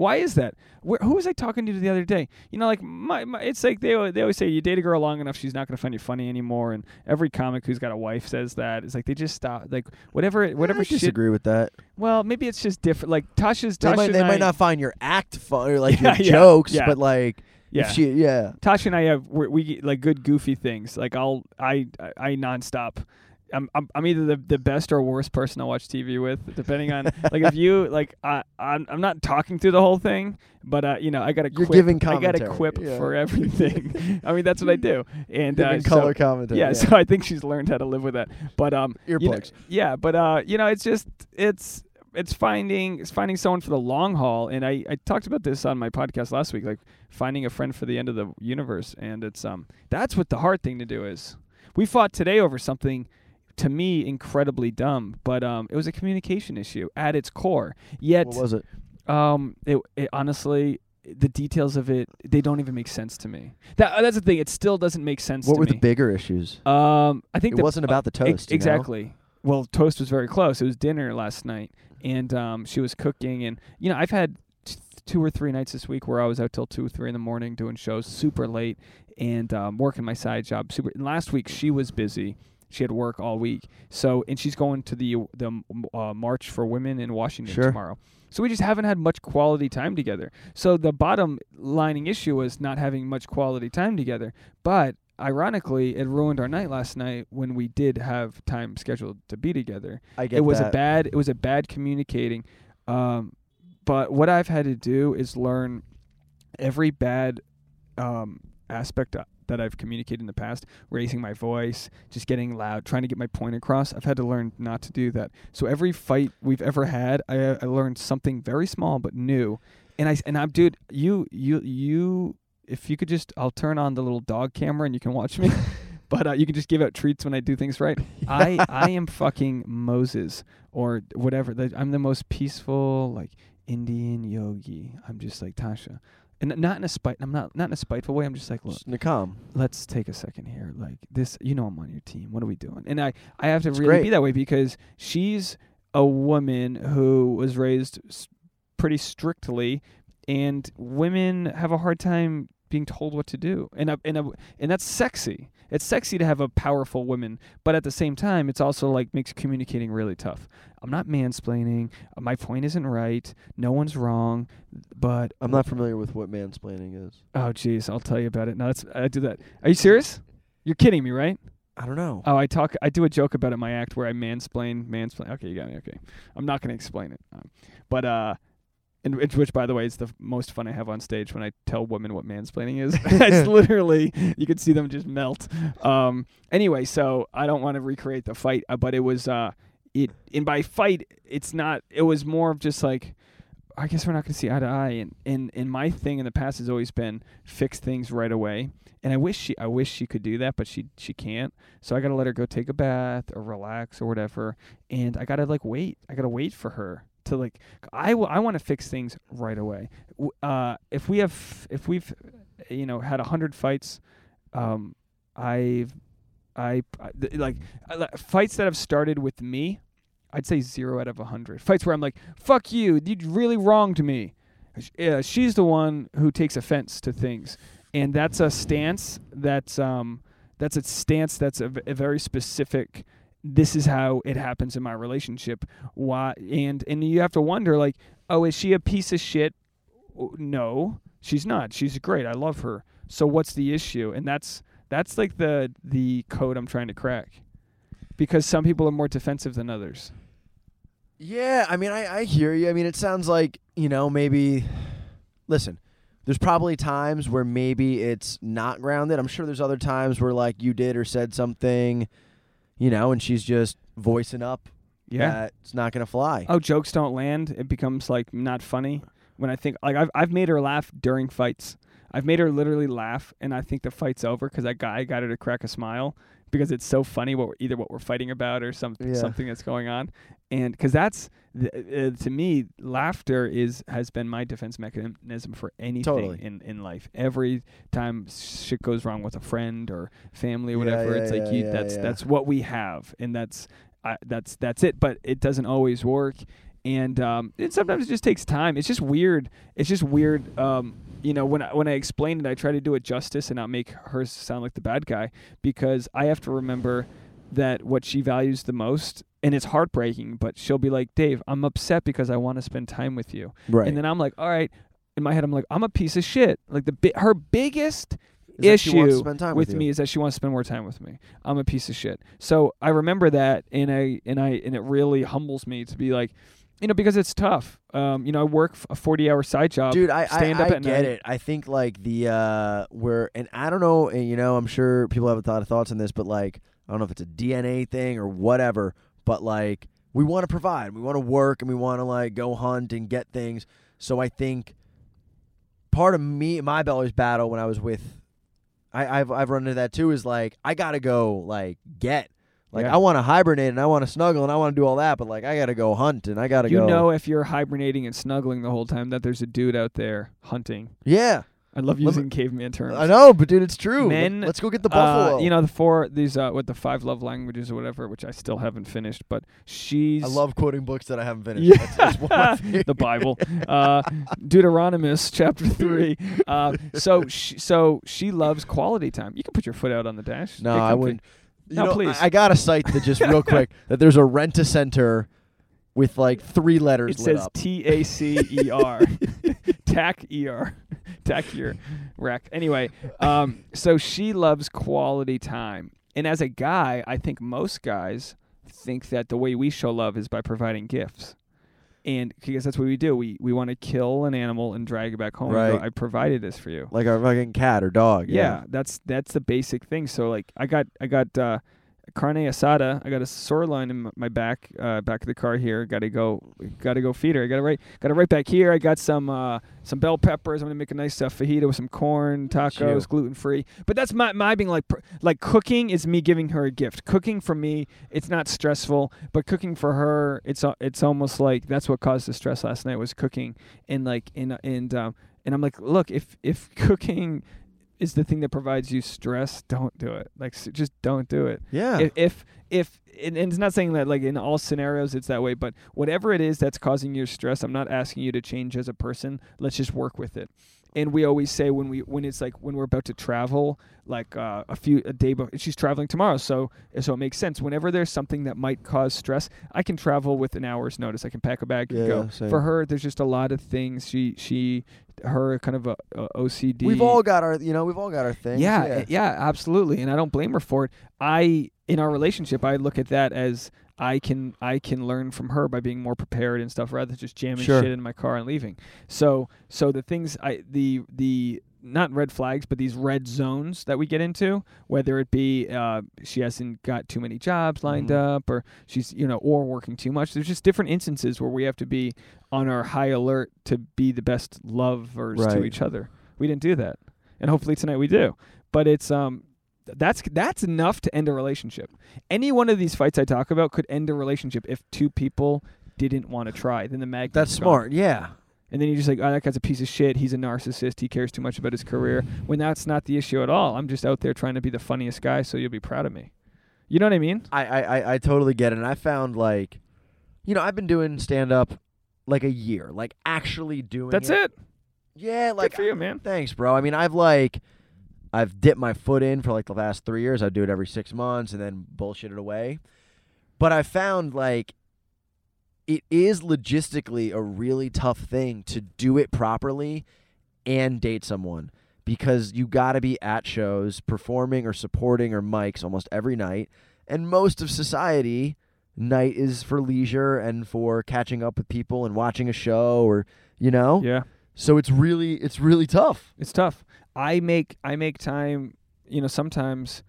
Why is that? Where, who was I talking to the other day? You know, like my, my it's like they they always say you date a girl long enough, she's not going to find you funny anymore. And every comic who's got a wife says that. It's like they just stop. Like whatever whatever I shit. disagree with that. Well, maybe it's just different. Like Tasha's They, Tasha might, they I- might not find your act funny, like Yeah, your yeah, jokes, yeah. but like, Yeah. if she, yeah. Tasha and I have we we like good goofy things. Like I'll I I, I nonstop. I'm, I'm I'm either the, the best or worst person to watch TV with, depending on like if you like I I'm I'm not talking through the whole thing, but uh you know I got to You're quip, giving I got to commentary, quip yeah. for everything. I mean that's what I do, and uh, Giving so- color commentary. yeah, so I think she's learned how to live with that. But um, you know- Earplugs. yeah, but uh, you know, it's just it's it's finding it's finding someone for the long haul. And I I talked about this on my podcast last week, like finding a friend for the end of the universe. And it's um that's what the hard thing to do is. We fought today over something to me incredibly dumb, but um it was a communication issue at its core. Yet What was it? um, it, it honestly, the details of it, they don't even make sense to me. That that's the thing. It still doesn't make sense What to were me. the bigger issues? um, I think It the, wasn't about the Ex- toast. you know? exactly. Well, toast was very close. It was dinner last night, and um, she was cooking, and you know, I've had two or three nights this week where I was out till two or three in the morning doing shows, super late, and um, working my side job. Super. And last week she was busy. She had work all week, so and she's going to the the uh, March for Women in Washington Sure. tomorrow. So we just haven't had much quality time together. So the bottom lining issue was not having much quality time together. But ironically, it ruined our night last night when we did have time scheduled to be together. I get It was that. a bad. It was a bad communicating. Um, but what I've had to do is learn every bad um, aspect that I've communicated in the past, raising my voice, just getting loud, trying to get my point across. I've had to learn not to do that. So every fight we've ever had, I, I learned something very small but new. And I and I'm dude, you you you. If you could just, I'll turn on the little dog camera and you can watch me. but uh, you can just give out treats when I do things right. I I am fucking Moses or whatever. I'm the most peaceful like Indian yogi. I'm just like Tasha, and not in a spite. I'm not not in a spiteful way. I'm just like, look, Just let's take a second here. Like this, you know, I'm on your team. What are we doing? And I, I have to It's really great. be that way because she's a woman who was raised pretty strictly, and women have a hard time being told what to do. And I, and I, and that's sexy. It's sexy to have a powerful woman, but at the same time, it's also like makes communicating really tough. I'm not mansplaining. Uh, My point isn't right. No one's wrong, but I'm not familiar with what mansplaining is. Oh, jeez, I'll tell you about it. No, that's I do that. Are you serious? You're kidding me, right? I don't know. Oh, I talk. I do a joke about it in my act where I mansplain, mansplain. Okay, you got me. Okay, I'm not gonna explain it. Um, but uh, in which, which, by the way, is the most fun I have on stage when I tell women what mansplaining is. it's literally you could see them just melt. Um, anyway, so I don't want to recreate the fight, uh, but it was uh, it. And by fight, it's not. It was more of just like. I guess we're not going to see eye to eye, and, and and my thing in the past has always been fix things right away. And I wish she, I wish she could do that, but she she can't. So I gotta let her go take a bath or relax or whatever, and I gotta like wait. I gotta wait for her to like. I, w- I want to fix things right away. Uh, if we have if we've you know had a hundred fights. Um, I've I I- th- like I fights that have started with me. I'd say zero out of a hundred fights where I'm like, "Fuck you! You really wronged me." Sh- she's the one who takes offense to things, and that's a stance that's um that's a stance that's a, v- a very specific. This is how it happens in my relationship. Why? And and you have to wonder like, oh, is she a piece of shit? No, she's not. She's great. I love her. So what's the issue? And that's that's like the the code I'm trying to crack. Because some people are more defensive than others. Yeah, I mean, I, I hear you. I mean, it sounds like, you know, maybe. Listen, there's probably times where maybe it's not grounded. I'm sure there's other times where, like, you did or said something, you know, and she's just voicing up Yeah. that it's not going to fly. oh, jokes don't land. It becomes like not funny. When I think like I've I've made her laugh during fights. I've made her literally laugh, and I think the fight's over because that guy got her to crack a smile because it's so funny what we're, either what we're fighting about or some Yeah. something that's going on, and because that's th- uh, to me laughter is has been my defense mechanism for anything Totally. in in life. Every time shit goes wrong with a friend or family or Yeah, whatever, yeah, it's like you, that's that's what we have, and that's I, that's that's it. But it doesn't always work, and um, it sometimes it just takes time. It's just weird. It's just weird. Um, you know, when I, when I explain it, I try to do it justice and not make her sound like the bad guy because I have to remember that what she values the most, and it's heartbreaking. But she'll be like, "Dave, I'm upset because I want to spend time with you," right. and then I'm like, "All right." In my head, I'm like, "I'm a piece of shit." Like the bi- her biggest Is that she wants to issue spend time with with me is that she wants to spend more time with me. I'm a piece of shit. So I remember that, and I and I and it really humbles me to be like, you know, because it's tough. Um, you know, I work a 40 hour side job. Dude, I, I, stand up I at get night. it. I think like the uh where and I don't know, and you know, I'm sure people have a lot of thoughts on this, but like I don't know if it's a DNA thing or whatever, but like we want to provide, we want to work, and we want to like go hunt and get things. So I think part of me, my belly's battle when I was with, I, I've I've run into that too. Is like I gotta go like get. Like Yeah. I want to hibernate and I want to snuggle and I want to do all that, but like I gotta go hunt and I gotta You go. know, if you're hibernating and snuggling the whole time, that there's a dude out there hunting. yeah, I love me- using caveman terms. I know, but dude, it's true. Men, Let's go get the Uh, buffalo. you know the four these uh what the five love languages or whatever, which I still haven't finished, but she's I love quoting books that I haven't finished. Yeah. That's, that's one of my favorite. the Bible, uh, Deuteronomus chapter three. Uh, so she, so she loves quality time. You can put your foot out on the dash. No, I wouldn't. You No, know, please. I, I got a site that just real quick that there's a rent a center with like three letters It says. T A C E R, tack E R, your rack. Anyway, um, so she loves quality time, and as a guy, I think most guys think that the way we show love is by providing gifts. And because that's what we do, we we want to kill an animal and drag it back home. go, Right. I provided this for you. like a fucking cat or dog. Yeah, that's that's the basic thing. So like I got I got uh carne asada. I got a sore line in my back, uh, back of the car here. Got to go, got to go feed her. I got it right, got it right back here. I got some uh, some bell peppers. I'm gonna make a nice uh, fajita with some corn, tacos, gluten free. But that's my my being like like cooking is me giving her a gift. Cooking for me, it's not stressful, but cooking for her, it's a- it's almost like that's what caused the stress last night was cooking and like in and um and I'm like, look, if if cooking is the thing that provides you stress, don't do it. Like, just don't do it. Yeah. If if, if and, and it's not saying that like in all scenarios it's that way, but whatever it is that's causing you stress, I'm not asking you to change as a person. Let's just work with it. And we always say when we when it's like when we're about to travel, like uh, a few a day before she's traveling tomorrow, so so it makes sense. Whenever there's something that might cause stress, I can travel with an hour's notice. I can pack a bag and go. yeah. For her, there's just a lot of things. She she her kind of a, a OCD. we've all got our, you know, we've all got our things. Yeah, yeah. yeah, absolutely, and I don't blame her for it. I in our relationship, I look at that as I can I can learn from her by being more prepared and stuff rather than just jamming Sure. shit in my car and leaving. So so the things I the the not red flags, but these red zones that we get into, whether it be uh, she hasn't got too many jobs lined Mhm. up, or she's you know, or working too much. There's just different instances where we have to be on our high alert to be the best lovers to each other. We didn't do that, and hopefully tonight we do. But it's um, that's that's enough to end a relationship. Any one of these fights I talk about could end a relationship if two people didn't want to try. Then the magnet. That's smart. Yeah. And then you're just like, oh, that guy's a piece of shit. He's a narcissist. He cares too much about his career. When that's not the issue at all. I'm just out there trying to be the funniest guy, so you'll be proud of me. You know what I mean? I, I, I, I totally get it. And I found like, you know, I've been doing stand up like a year, like actually doing That's it. it. Yeah, like Good for you, man. Thanks, bro. I mean, I've like, I've dipped my foot in for like the last three years. I do it every six months and then bullshit it away. But I found like, it is logistically a really tough thing to do it properly and date someone because you got to be at shows, performing or supporting or mics almost every night. And most of society, night is for leisure and for catching up with people and watching a show or, you know? Yeah. So it's really it's really tough. It's tough. I make I make time. You know, sometimes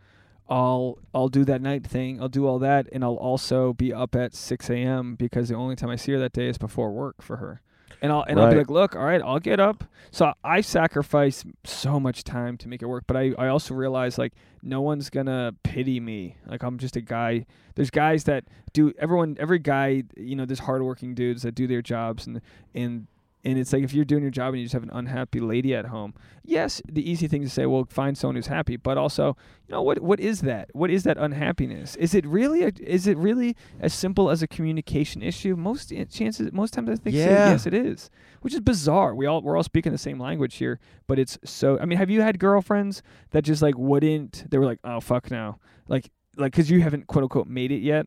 I'll I'll do that night thing. I'll do all that, and I'll also be up at six a.m. because the only time I see her that day is before work for her. And I'll and I'll be like, look, all right, I'll get up. So I sacrifice so much time to make it work. But I I also realize like no one's gonna pity me. Like I'm just a guy. There's guys that do everyone every guy you know there's hardworking dudes that do their jobs and and and it's like if you're doing your job and you just have an unhappy lady at home yes the easy thing to say well find someone who's happy but also you know what what is that? What is that unhappiness? Is it really a, is it really as simple as a communication issue? Most chances most times i think Yeah. yes it is which is bizarre. We all we're all speaking the same language here but it's so i mean have you had girlfriends that just like wouldn't they were like oh fuck no like like because you haven't quote unquote made it yet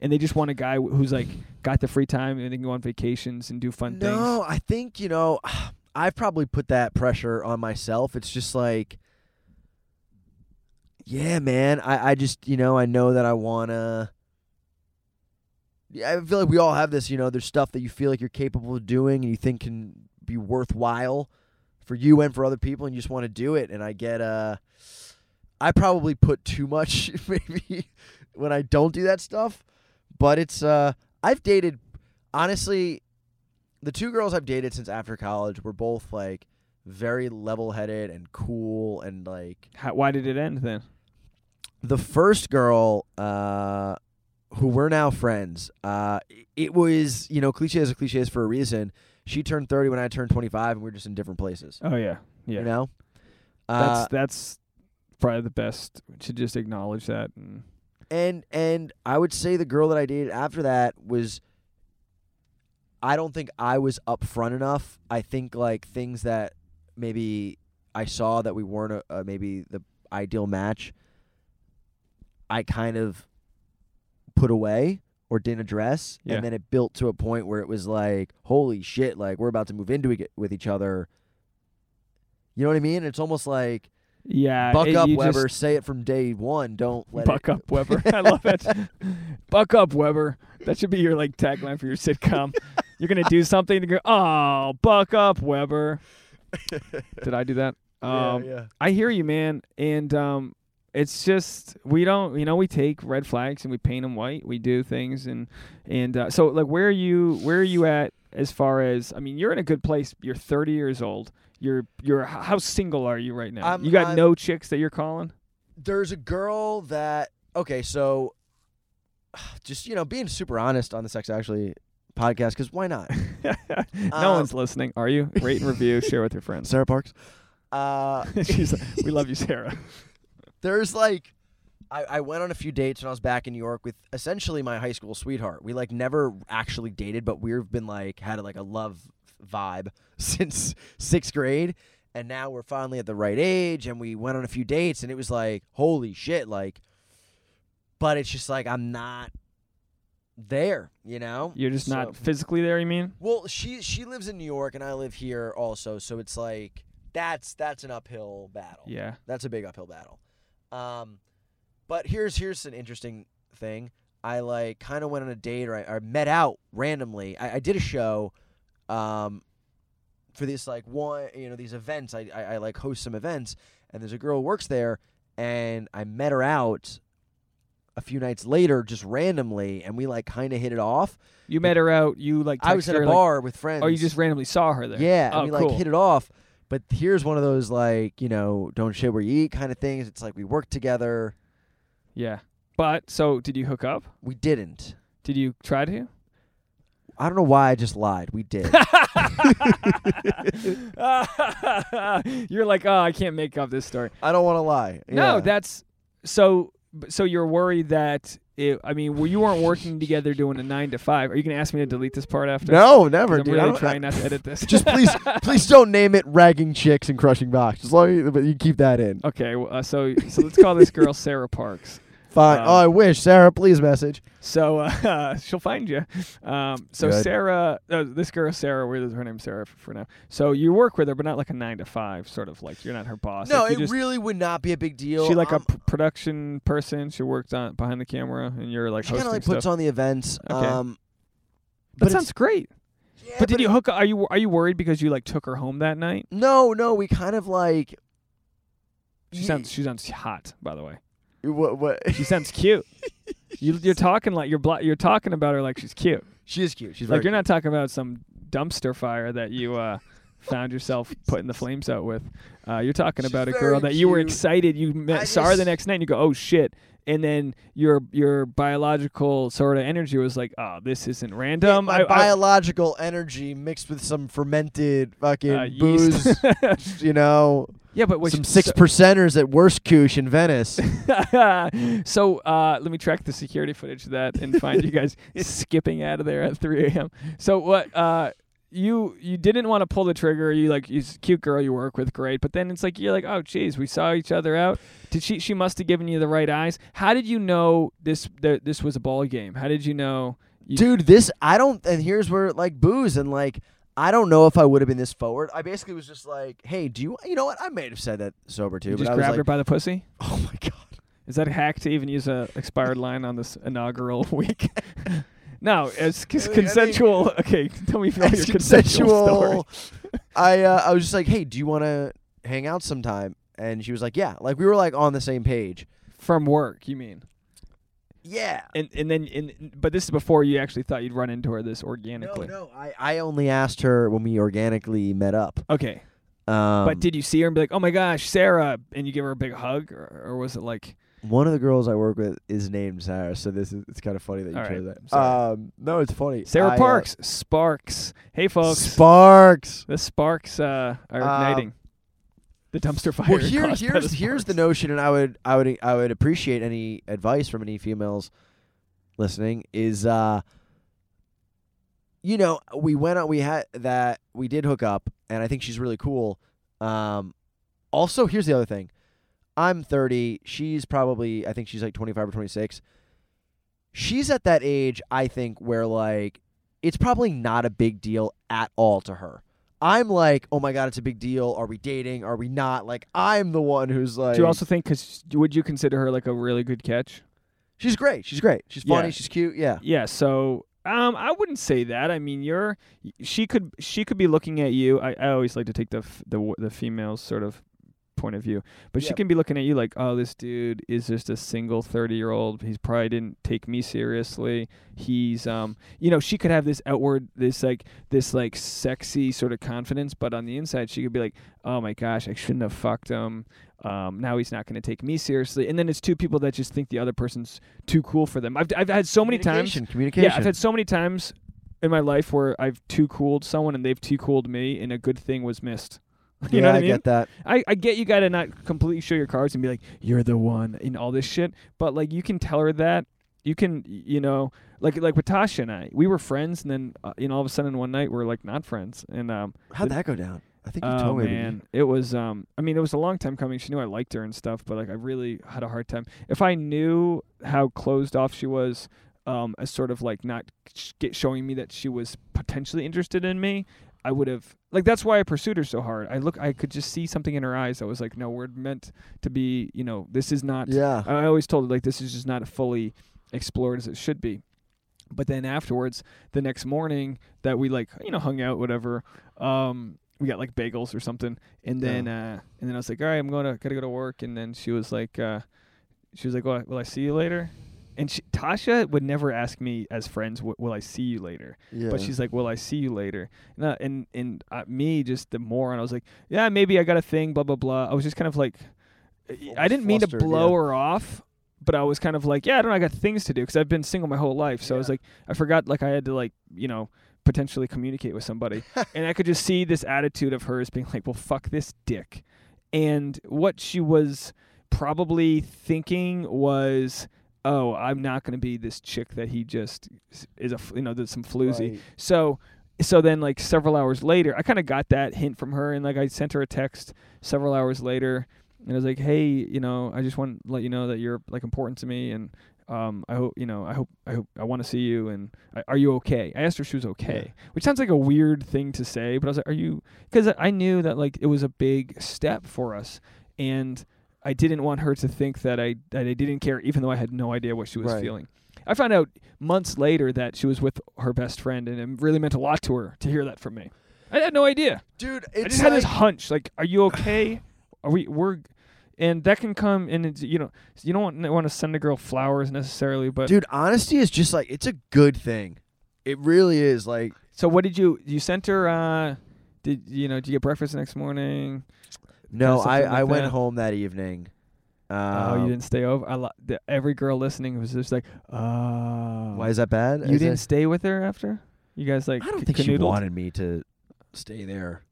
and they just want a guy wh- who's like got the free time and they can go on vacations and do fun things No, I think, you know, I've probably put that pressure on myself. It's just like Yeah, man. I, I just you know, I know that I wanna I feel like we all have this, you know, there's stuff that you feel like you're capable of doing and you think can be worthwhile for you and for other people and you just want to do it and I get uh I probably put too much maybe when I don't do that stuff. But it's uh I've dated honestly the two girls I've dated since after college were both like very level-headed and cool and like How, why did it end then? The first girl uh who we're now friends uh it was you know cliche is a cliche is for a reason. She turned 30 when i turned 25 and we are just in different places. Oh yeah. Yeah. You know? That's uh, that's probably the best to just acknowledge that and and and i would say the girl that i dated after that was i don't think i was upfront enough. I think like things that maybe i saw that we weren't a, uh, maybe the ideal match i kind of put away or didn't address. Yeah. and then it built to a point where it was like holy shit like we're about to move into it with each other. You know what i mean? It's almost like yeah buck it- up weber just- say it from day one don't let buck it up weber i love it buck up weber that should be your like tagline for your sitcom you're gonna do something to go oh buck up weber did i do that um yeah, yeah. I hear you, man, and um, it's just we don't, you know, we take red flags and we paint them white. We do things, and and uh, so like, where are you? Where are you at as far as? I mean, you're in a good place. You're 30 years old. You're you're how single are you right now? I'm- you got I'm- no chicks that you're calling. there's a girl that okay so just you know being super honest on the sex actually podcast because why not no Um, one's listening. Are you? Rate and review. share with your friends. sarah parks uh She's like, we love you, Sarah. there's like I, I went on a few dates when I was back in New York with essentially my high school sweetheart. We like never actually dated, but we've been like had like a love vibe since sixth grade. And now we're finally at the right age and we went on a few dates and it was like, holy shit, like but it's just like I'm not there, you know? You're just So- not physically there. You mean? Well, she she lives in New York and I live here also, so it's like that's that's an uphill battle. Yeah. That's a big uphill battle. Um, but here's here's an interesting thing. I like kind of went on a date or I, I met out randomly. I, I did a show, um, for this like one you know these events. I, I I like host some events, and there's a girl who works there, and I met her out a few nights later just randomly, and we like kind of hit it off. You met her out. You like. I was at a her, like- bar with friends. oh, you just randomly saw her there. Yeah, Oh, and we cool. like hit it off. But here's one of those like you know don't shit where you eat kind of things. It's like we worked together. Yeah. But so did you hook up? We didn't. Did you try to? I don't know why I just lied. We did. You're like, oh, I can't make up this story. I don't want to lie. No, Yeah. that's so. So you're worried that it, I mean, well, you weren't working together doing a nine to five. Are you gonna ask me to delete this part after? no, never, I'm dude. I really don't- trying not to edit this. just please, please don't name it "ragging chicks and crushing box." As long as but you keep that in. Okay, well, uh, so so let's call this girl Sarah Parks. Fine. Um, oh, I wish Sarah, please message. So uh, she'll find you. Um, so Good. Sarah, uh, this girl Sarah, where her name's Sarah for, for now. So you work with her, but not like a nine to five, sort of like you're not her boss. No, like it just, really would not be a big deal. She like a Um, p- production person. She worked on behind the camera, and you're like she kind of like puts stuff. on the events. Okay. Um, that but it's- sounds great. yeah, but did you it- hook? Are you are you worried because you like took her home that night? No, no. We kind of like. She sounds she sounds hot, by the way. What? What? She sounds cute. you you're talking like you're blo- you're talking about her like she's cute. she is cute. She's like you're not talking about some dumpster fire that you uh, found yourself putting the flames out with. Uh, you're talking She's about a girl that you were cute. excited. You met, I saw her the just- next night, and you go, "Oh shit!" And then your your biological sort of energy was like, "Oh, this isn't random." my I- I- biological energy mixed with some fermented fucking uh, yeast. booze. you know, yeah, but was some six percenters at Wurstküche in Venice. so uh, let me track the security footage of that and find you guys skipping out of there at 3 a.m. So what? Uh, you you didn't want to pull the trigger. You like you cute girl you work with, great. But then it's like you're like, oh geez, we saw each other out. Did she? She must have given you the right eyes. How did you know this? That this was a ball game. How did you know? You, Dude, this I don't and here's where like booze and like I don't know if I would have been this forward. I basically was just like, "Hey, do you you know what? I may have said that sober too, you but just I was grabbed like, her by the pussy. "Oh my god." Is that a hack to even use a expired line on this inaugural week? no, it's c- I mean, consensual. okay, tell me about your It's consensual story. I uh, I was just like, "Hey, do you want to hang out sometime?" And she was like, "Yeah." Like we were like on the same page. From work, you mean? Yeah. And and then and but this is before you actually thought you'd run into her this organically. no. no. I I only asked her when we organically met up. Okay, Um, but did you see her and be like, "Oh my gosh, Sarah," and you give her a big hug, or, or was it like, one of the girls I work with is named Sarah, so this is it's kind of funny that you All right, chose that. Um, no, it's funny. Sarah I, uh, Parks, Sparks? Hey folks, Sparks. the Sparks uh, are Um, igniting. The dumpster fire. Well, here, here's the here's the notion, and I would I would I would appreciate any advice from any females listening. Is uh, you know, we went on, we had that we did hook up, and I think she's really cool. Um, also, here's the other thing. I'm 30. She's probably I think she's like 25 or 26. She's at that age, I think, where like it's probably not a big deal at all to her. I'm like, oh my god, it's a big deal. Are we dating? Are we not? Like, I'm the one who's like. Do you also think? Because would you consider her like a really good catch? She's great. She's great. She's funny. Yeah. She's cute. Yeah. Yeah. So um, I wouldn't say that. I mean, you're she could she could be looking at you. I, I always like to take the f- the the female's sort of point of view, but she can be looking at you like, oh, this dude is just a single thirty year old. He's probably didn't take me seriously. He's um, you know, she could have this outward this like this like sexy sort of confidence, but on the inside, she could be like, oh my gosh, I shouldn't have fucked him. Um, now he's not going to take me seriously, and then it's two people that just think the other person's too cool for them. I've I've had so many times Communication, Communication. yeah, I've had so many times in my life where I've too cooled someone and they've too cooled me, and a good thing was missed. you yeah, know what I, I mean? get that. I, I get you got to not completely show your cards and be like, you're the one and all this shit. But like, you can tell her that. You can, you know, like like with Tasha and I, we were friends, and then uh, you know, all of a sudden one night we're like not friends, and um, How'd that go down? I think you oh told me. man, it was um. I mean, it was a long time coming. She knew I liked her and stuff, but like I really had a hard time. If I knew how closed off she was, um, as sort of like not sh- showing me that she was potentially interested in me, I would have like that's why I pursued her so hard. I look, I could just see something in her eyes that was like, no, we're meant to be. You know, this is not. Yeah. I always told her like this is just not fully explored as it should be. But then afterwards, the next morning that we like you know hung out whatever, um, we got like bagels or something, and then uh, and then I was like, all right, I'm gonna gotta go to work, and then she was like, uh, she was like, well, will I see you later? And she, Tasha would never ask me as friends, "Will I see you later?" yeah. But she's like, "Will I see you later?" And uh, and, and uh, me, just the moron, I was like, "Yeah, maybe I got a thing." Blah blah blah. I was just kind of like, I didn't mean to blow yeah. her off, but I was kind of like, yeah, I don't know, I got things to do because I've been single my whole life. So I was like, I forgot like I had to like, you know, potentially communicate with somebody. and I could just see this attitude of hers being like, well, fuck this dick. And what she was probably thinking was, oh, I'm not going to be this chick that he just is a you know, there's some floozy. Right. So so then like several hours later, I kind of got that hint from her and like I sent her a text several hours later and I was like, "Hey, you know, I just want to let you know that you're like important to me and um I hope, you know, I hope I hope I want to see you and I, are you okay?" I asked her if she was okay, which sounds like a weird thing to say, but I was like, "Are you cuz I knew that like it was a big step for us and I didn't want her to think that I that I didn't care even though I had no idea what she was Right. feeling. I found out months later that she was with her best friend, and it really meant a lot to her to hear that from me. I had no idea. Dude, I just had this hunch, like, "Are you okay? Are we? We're." And that can come, and it's, you know, you don't want, want to send a girl flowers necessarily, but Dude, honesty is just like it's a good thing. It really is. Like, so what did you? You sent her? uh Did you know? Did you get breakfast the next morning? No, I, like I went home that evening. oh, Um, you didn't stay over. I lo- the, every girl listening was just like, "Oh, Why is that bad? you Is didn't it- stay with her after? You guys like? I don't c- think she canoodled? wanted me to stay there.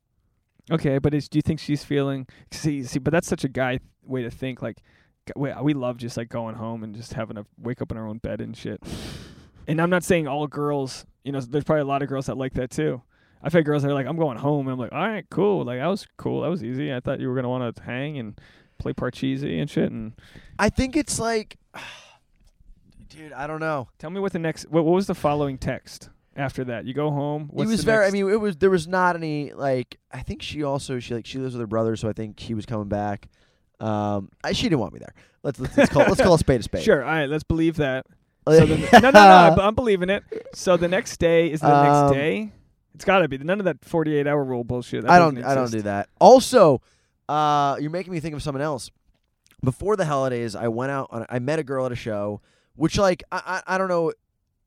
Okay, but is, do you think she's feeling? See, see, but that's such a guy way to think. Like, we, we love just like going home and just having to wake up in our own bed and shit. And I'm not saying all girls. You know, there's probably a lot of girls that like that too. I've had girls that are like, I'm going home, and I'm like, all right, cool. Like that was cool. That was easy. I thought you were gonna want to hang and play Parcheesi and shit. And I think it's like, dude, I don't know. tell me what the next. What, what was the following text after that? You go home. What's it was the very. I mean, it was there was not any like. I think she also she like she lives with her brother, so I think he was coming back. Um, I, she didn't want me there. Let's let's, let's call let's call a spade a spade. Sure. All right. Let's believe that. So then, no, no, no. I'm- I'm believing it. So the next day is the Um, next day. It's got to be none of that 48 hour rule bullshit. That I don't. I don't do that. Also, uh, you're making me think of someone else. Before the holidays, I went out. On, I met a girl at a show, which like I, I I don't know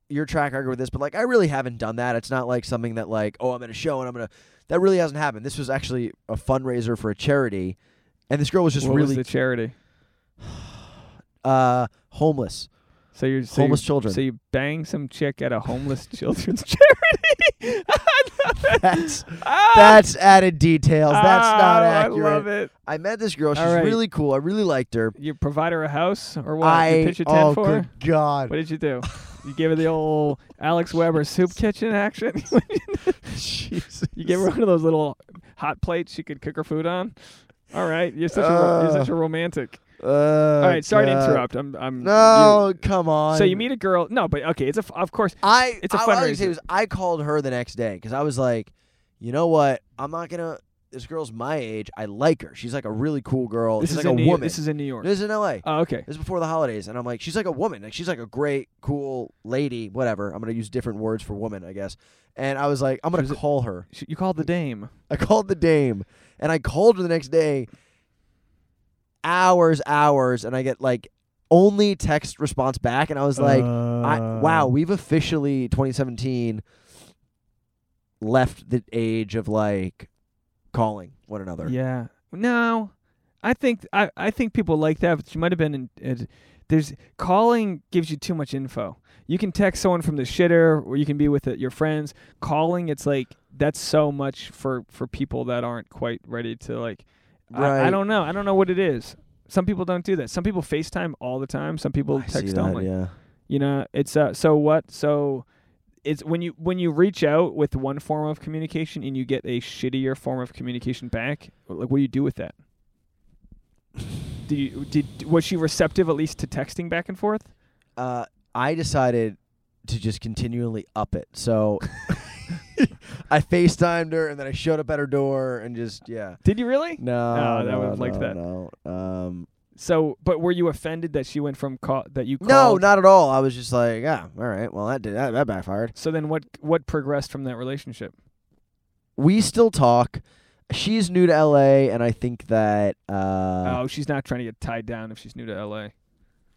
your track record with this, but like I really haven't done that. It's not like something that like oh I'm at a show and I'm gonna. That really hasn't happened. This was actually a fundraiser for a charity, and this girl was just What was really the charity? uh homeless. So you're so Homeless you- children. So you bang some chick at a homeless children's charity. That's Ah! that's added details. That's not Ah, accurate. I love it. I met this girl. She's right. really cool. I really liked her. You provide her a house or what? I you pitch a tent oh for good god. What did you do? You gave her the old Alex Weber soup kitchen action. Jesus. you gave her one of those little hot plates she could cook her food on. All right, you're such a you're such a romantic. Uh, All right, sorry to interrupt. I'm I'm No, come on. so you meet a girl. No, but okay, it's a. of course. I. it's a I, what I was say fundraiser. was I called her the next day because I was like, you know what? I'm not gonna. This girl's my age. I like her. She's like a really cool girl. This she's is like a New woman. This is in New York. This is in L.A. oh, okay. This is before the holidays, and I'm like, she's like a woman. Like she's like a great, cool lady. Whatever. I'm gonna use different words for woman, I guess. And I was like, I'm gonna it- call her. Sh- You called the dame. I called the dame, and I called her the next day. Hours, hours, and I get like only text response back, and I was like, I, Uh. "Wow, we've officially 2017 left the age of like calling one another." Yeah. No, I think I I think people like that, but you might have been in. It, there's calling gives you too much info. You can text someone from the shitter, or you can be with it, your friends. Calling, it's like that's so much for for people that aren't quite ready to like. I, I don't know. I don't know what it is. Some people don't do that. Some people FaceTime all the time. Some people I text that, only. Yeah. You know, it's uh so what? So it's when you when you reach out with one form of communication and you get a shittier form of communication back, like what do you do with that? Did you did was she receptive at least to texting back and forth? Uh, I decided to just continually up it. So I FaceTimed her, and then I showed up at her door, and just yeah. Did you really? No, Oh, that no, would've liked no, that. No, um, So, but were you offended that she went from call that you no, not at all. I was just like, yeah, all right. Well, that did that, that backfired. So then what what progressed from that relationship? We still talk. She's new to LA, and I think that uh, oh, she's not trying to get tied down if she's new to LA.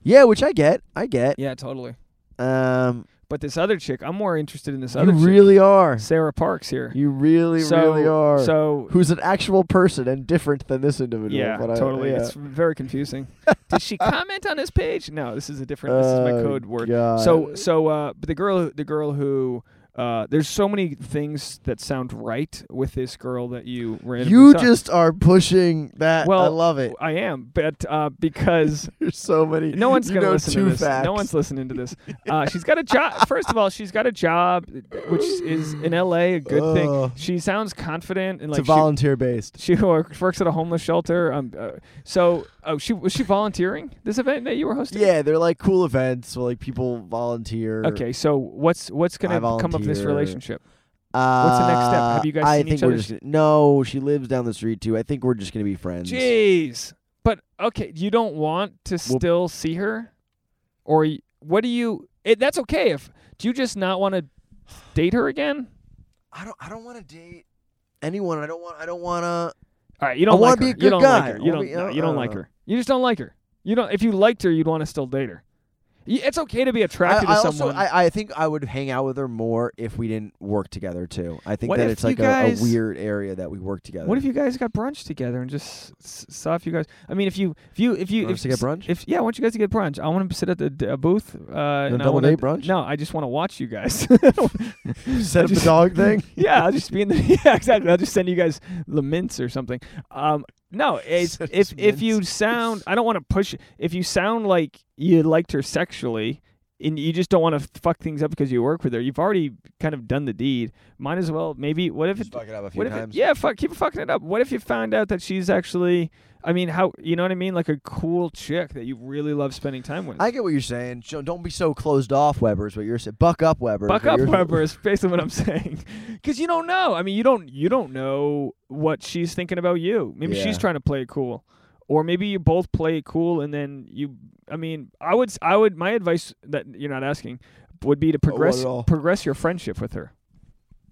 yeah, which I get, I get. Yeah, totally. Um, But this other chick, I'm more interested in this You other chick, You really are. Sarah Parks here. You really, so, really are. So Who's an actual person and different than this individual. yeah, but I- totally. yeah. It's very confusing. Did she comment on this page? No, this is a different. This is my Oh, code word. God. So so uh, but the girl the girl who uh, there's so many things that sound right with this girl that you randomly you saw. just are pushing that. Well, I love it. I am, but uh, because There's so many. no one's gonna listen to this. Facts. No one's listening to this. Uh, she's got a job. First of all, she's got a job, which is in L.A. a good thing. She sounds confident and It's like a volunteer based. she, she works works at a homeless shelter. Um, uh, so oh, she was she volunteering this event that you were hosting? Yeah, they're like cool events where like people volunteer. Okay, so what's what's gonna I come of this volunteer. relationship? Uh, What's the next step? Have you guys I seen think each we're other's- just no. She lives down the street too. I think we're just gonna be friends. Jeez. But okay, you don't want to Well- still see her, or y- what do you? It, that's okay. If do you just not want to date her again? I don't. I don't want to date anyone. I don't want. I don't want to. All right, you don't I wanna like be her. a you good don't guy. like her. I You wanna don't. be- no, you don't don't like know. her. You just don't like her. You don't. If you liked her, you'd want to still date her. It's okay to be attracted I, I to also. someone. I, I think I would hang out with her more if we didn't work together too. I think What that it's like a, guys- a weird area that we work together. what if you guys got brunch together and just saw if you guys? I mean, if you if you if you Want if to get brunch? If yeah, I want you guys to get brunch. I want to sit at the uh, booth. Uh, and double date brunch? No, I just want to watch you guys. set up just- the dog thing? yeah, I'll just be in the yeah exactly. I'll just send you guys the mints or something. Um, no, it's, if if you sound, I don't want to push. If you sound like you liked her sexually, and you just don't want to fuck things up because you work with her, you've already kind of done the deed. Might as well maybe. What if it? Fuck it up a few if it, times. yeah, fuck, keep fucking it up. What if you found out that she's actually? I mean, how you know what I mean? Like a cool chick that you really love spending time with. I get what you're saying. Don't be so closed off, Weber. Is what you're saying. Buck up, Weber. Buck up, Weber is basically what I'm saying. Because you don't know. I mean, you don't you don't know what she's thinking about you. Maybe she's trying to play cool, or maybe you both play it cool, and then you. I mean, I would i would my advice that you're not asking would be to progress at all? progress your friendship with her.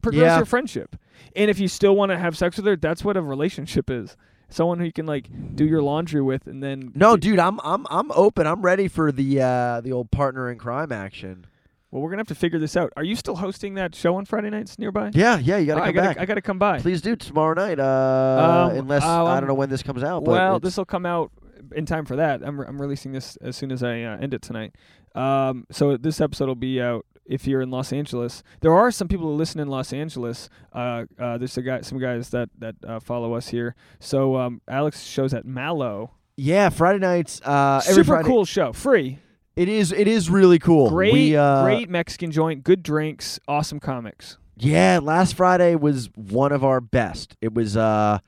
Progress Yeah. your friendship, and if you still want to have sex with her, that's what a relationship is. Someone who you can like do your laundry with, and then No, dude, I'm I'm I'm open. I'm ready for the uh the old partner in crime action. Well, we're gonna have to figure this out. Are you still hosting that show on Friday nights nearby? Yeah, yeah, you gotta Oh, come I gotta, back. I gotta come by. Please do tomorrow night. Uh, Um, unless uh, I um, don't know when this comes out. But Well, this will come out in time for that. I'm re- I'm releasing this as soon as I uh, end it tonight. Um, so this episode will be out if you're in Los Angeles. There are some people who listen in Los Angeles. Uh, uh, there's a guy, some guys that that uh, follow us here. So um, Alex shows at Malo. yeah, Friday nights. Uh, every Super Friday. cool show, free, It is. It is really cool. great, We, uh, great Mexican joint, good drinks, awesome comics. Yeah, last Friday was one of our best. It was. uh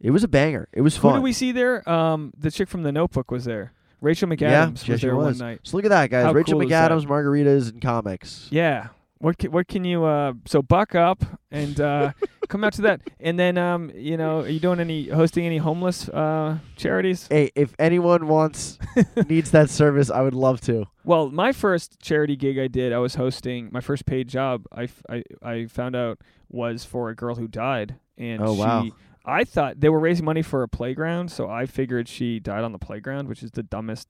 It was a banger. It was fun. Who did we see there? Um, the chick from The Notebook was there. Rachel McAdams yeah, was there was. one night. So look at that, guys. How Rachel cool? McAdams, margaritas, and comics. Yeah. What can, what can you uh so buck up and uh come out to that and then um you know are you doing any hosting any homeless uh charities? Hey, if anyone wants needs that service, I would love to. Well, my first charity gig I did, I was hosting my first paid job. I, f- I, I found out was for a girl who died and Oh, she wow. I thought they were raising money for a playground, so I figured she died on the playground, which is the dumbest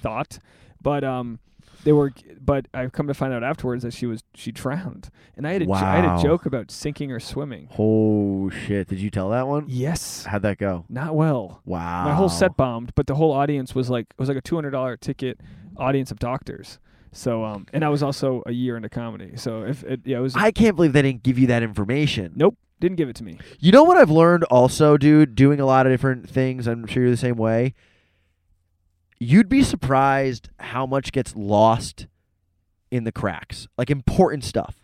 thought. But um they were but I've come to find out afterwards that she was she drowned. And I had a jo- I had a joke about sinking or swimming. Oh shit! Did you tell that one? Yes. How'd that go? Not well. Wow. My whole set bombed, but the whole audience was like it was like a two hundred dollar ticket audience of doctors. So um and I was also a year into comedy. So if it yeah, it was I can't believe they didn't give you that information. Nope. Didn't give it to me. You know what I've learned also, dude, doing a lot of different things, I'm sure you're the same way. You'd be surprised how much gets lost in the cracks. Like important stuff.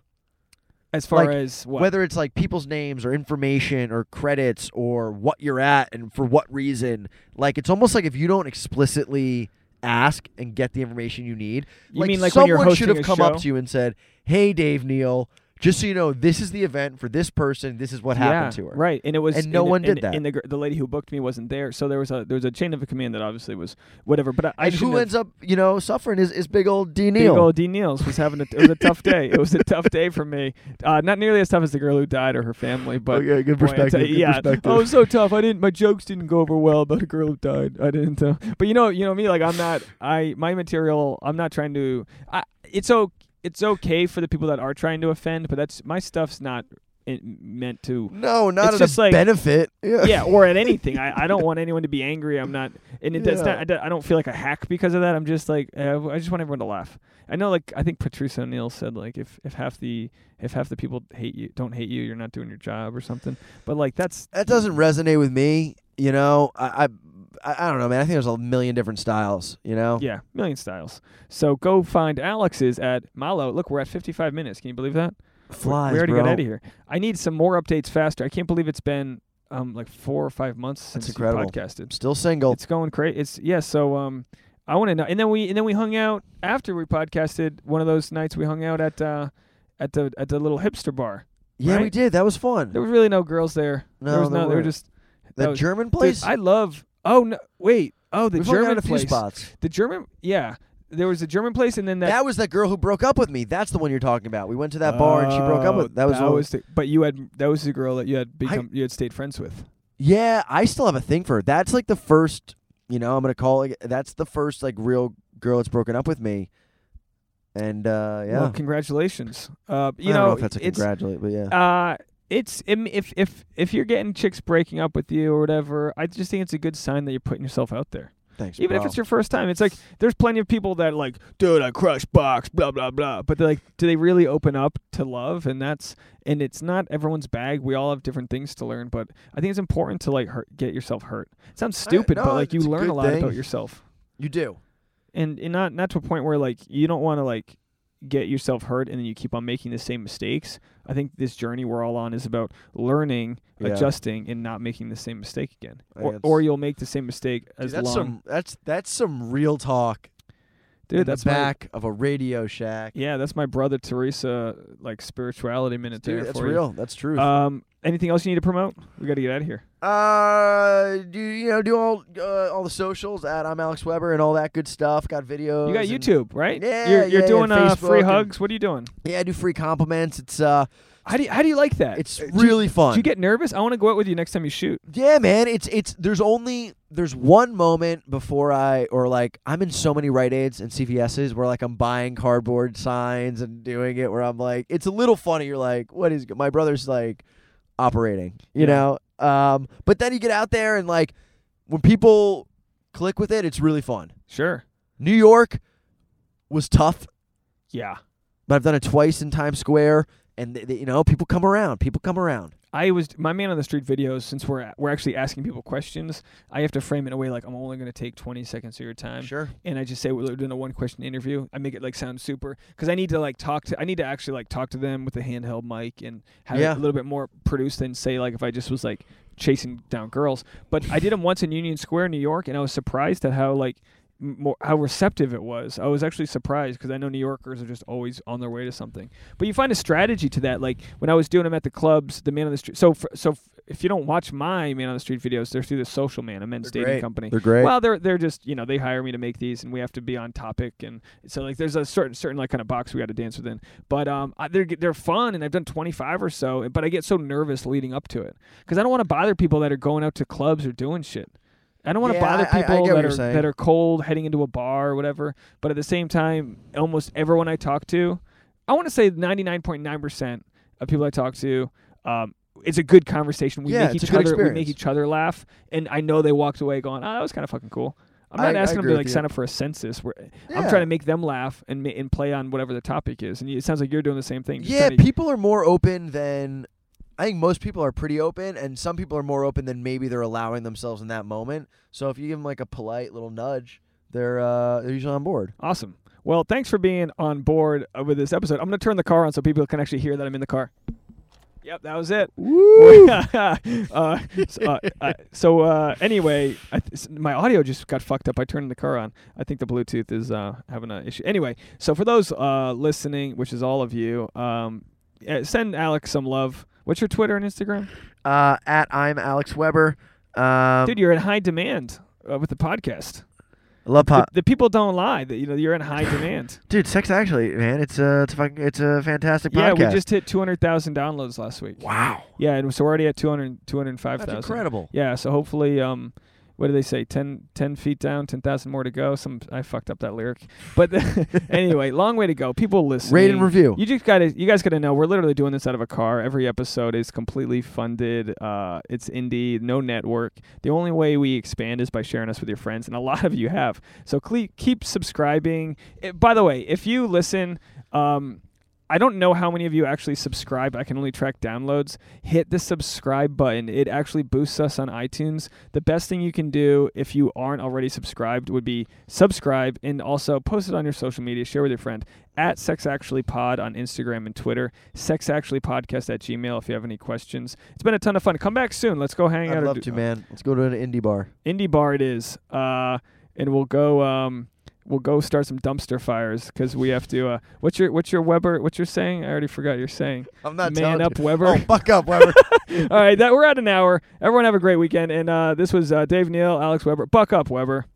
As far Like, as what Whether it's like people's names or information or credits or what you're at and for what reason. Like it's almost like if you don't explicitly ask and get the information you need, you like mean like when someone should have come show? up to you and said, "Hey, Dave Neal, just so you know, this is the event for this person. This is what happened yeah, to her." Right, and it was And no one did and- that. And the the lady who booked me wasn't there, so there was a there was a chain of command that obviously was whatever. But I, I and who have- ends up, you know, suffering is, is big old D. Big Neal. old D. Neal's was having a it was a tough day. It was a tough day for me. Uh, not nearly as tough as the girl who died or her family, but okay, good boy, perspective. good yeah, perspective. oh, it was so tough. I didn't. My jokes didn't go over well about a girl who died. I didn't. Uh, but you know, you know me. Like I'm not. I my material. I'm not trying to. I, it's so. It's okay for the people that are trying to offend, but that's my stuff's not meant to. No, not It's just a like- benefit. Yeah. Yeah, or at anything. I, I don't want anyone to be angry. I'm not, and it does Yeah. not. I don't- I don't feel like a hack because of that. I'm just like uh, I just want everyone to laugh. I know, like I think Patrice O'Neal said, like if if half the if half the people hate you, don't hate you, you're not doing your job or something. But like that's that doesn't resonate with me. You know, I, I, I I don't know, man. I think there's a million different styles. You know. yeah, million styles. So go find Alex's at Malo. Look, we're at 55 minutes. Can you believe that? Flies, we already bro. got out of here. I need some more updates faster. I can't believe it's been um like four or five months since incredible. podcasted. Still single. It's going crazy. It's yeah. So um, I want to know. And then we and then we hung out after we podcasted. One of those nights we hung out at uh at the at the little hipster bar. yeah, we did. That was fun. There was really no girls there. No, there was there no. They were just was- German Dude, place. I love. Oh no! Wait. Oh, the We've German a few place. spots. The German. Yeah. There was a German place, and then that. That, was that girl who broke up with me. That's the one you're talking about. We went to that bar and she broke up Oh, with. That was. the one- the, but you had that was the girl that you had become you had stayed friends with. Yeah, I still have a thing for her. That's like the first. You know, I'm gonna call it. That's the first like real girl that's broken up with me. And uh yeah, Well, congratulations. Uh, you I don't know, know, if that's a it's congratulate, but yeah. Uh, it's if if if you're getting chicks breaking up with you or whatever, I just think it's a good sign that you're putting yourself out there. Thanks. Even if it's your first time, it's like there's plenty of people that like, dude, I crush box, blah blah blah. But they're like, do they really open up to love? And that's and it's not everyone's bag. We all have different things to learn, but I think it's important to like hurt, get yourself hurt. It sounds stupid, no, but like you it's a learn a lot thing. about yourself, you do. and and not not to a point where like you don't want to like get yourself hurt and then you keep on making the same mistakes. I think this journey we're all on is about learning, Yeah. adjusting, and not making the same mistake again. Or, or you'll make the same mistake Dude, as that's long. some that's that's some real talk. Dude, that's the my- back of a Radio Shack. yeah, that's my brother Teresa like spirituality minute Dude, there that's for you. real. That's true. Um, anything else you need to promote? We got to get out of here. Uh, do you know do all uh, all the socials at I'm Alex Weber and all that good stuff? Got videos. You got YouTube, right? Yeah, you're, you're yeah, doing and uh, free hugs. What are you doing? Yeah, I do free compliments. It's uh, How do you, how do you like that? it's Uh, do you- really fun. Do you get nervous? I want to go out with you next time you shoot. Yeah, man. It's it's there's only there's one moment before I or like I'm in so many Rite Aids and CVS's where like I'm buying cardboard signs and doing it where I'm like it's a little funny. You're like, what is my brother's like operating, you Yeah. know? Um, but then you get out there and like when people click with it, it's really fun. Sure. New York was tough, Yeah. but I've done it twice in Times Square, and th- th- you know people come around. People come around. I was my man on the street videos. Since we're we're actually asking people questions, I have to frame it in a way like I'm only going to take 20 seconds of your time, Sure. and I just say we're doing a one question interview. I make it like sound super because I need to like talk to I need to actually like talk to them with a handheld mic and have Yeah. it a little bit more produced than say like if I just was like chasing down girls. But I did them once in Union Square, New York, and I was surprised at how like more how receptive it was. I was actually surprised because I know New Yorkers are just always on their way to something. But you find a strategy to that. Like when I was doing them at the clubs, the man on the street. So for, so f- if you don't watch my man on the street videos, they're through the Social Man, a men's They're dating great. company. They're great. Well, they're they're just you know they hire me to make these, and we have to be on topic, and so like there's a certain certain like kind of box we got to dance within. But um, I, they're they're fun, and I've done 25 or so, but I get so nervous leading up to it because I don't want to bother people that are going out to clubs or doing shit. I don't want to Yeah, bother I- I- I people that you're that are cold heading into a bar or whatever. But at the same time, almost everyone I talk to, I want to say 99.9 percent of people I talk to, um, it's a good conversation. We Yeah, make each other we make each other laugh, and I know they walked away going, "Oh, that was kind of fucking cool." I'm not I asking them to like sign up for a census. Where I'm trying to make them laugh and and play on whatever the topic is. And it sounds like you're doing the same thing. Yeah, people are more open than I think most people are pretty open, and some people are more open than maybe they're allowing themselves in that moment. So if you give them like a polite little nudge, they're uh, they're usually on board. Awesome. Well, thanks for being on board uh, with this episode. I'm going to turn the car on so people can actually hear that I'm in the car. Yep, that was it. Woo! uh, so uh, uh, so, uh, anyway, I th- my audio just got fucked up. I turned the car on. I think the Bluetooth is uh, having an issue. Anyway, so for those uh, listening, which is all of you, um, uh, send Alex some love. What's your Twitter and Instagram? uh, at I'm Alex Weber. Um, Dude, you're in high demand uh, with the podcast. I love The, the people don't lie that you know you're in high demand. Dude, sex actually, man, it's a it's a fucking, it's a fantastic yeah, podcast. Yeah, we just hit 200,000 downloads last week. wow, Yeah, and so we're already at 200, 205,000. that's incredible. Yeah, so hopefully, um, what do they say? 10, 10 feet down, ten thousand more to go. Some I fucked up that lyric, but anyway, long way to go. People listen. Rate and review. You just gotta, you guys gotta know. We're literally doing this out of a car. Every episode is completely funded. Uh, it's indie, no network. The only way we expand is by sharing us with your friends, and a lot of you have. So cle- keep subscribing. Eh, by the way, if you listen. Um, I don't know how many of you actually subscribe. I can only track downloads. Hit the subscribe button. It actually boosts us on iTunes. The best thing you can do if you aren't already subscribed would be subscribe and also post it on your social media. Share with your friend at Sex Actually Pod on Instagram and Twitter. Sex Actually Podcast at Gmail if you have any questions. It's been a ton of fun. Come back soon. Let's go hang out. I'd love do- to, man. Let's go to an indie bar. Indie bar it is. Uh, and we'll go. Um, we'll go start some dumpster fires because we have to. Uh, what's your what's your Weber? What's your saying? I already forgot your saying. I'm not Man up, you. Weber. Oh, buck up, Weber. All right, that we're at an hour. Everyone have a great weekend. And uh, this was uh, Dave Neal, Alex Weber. Buck up, Weber.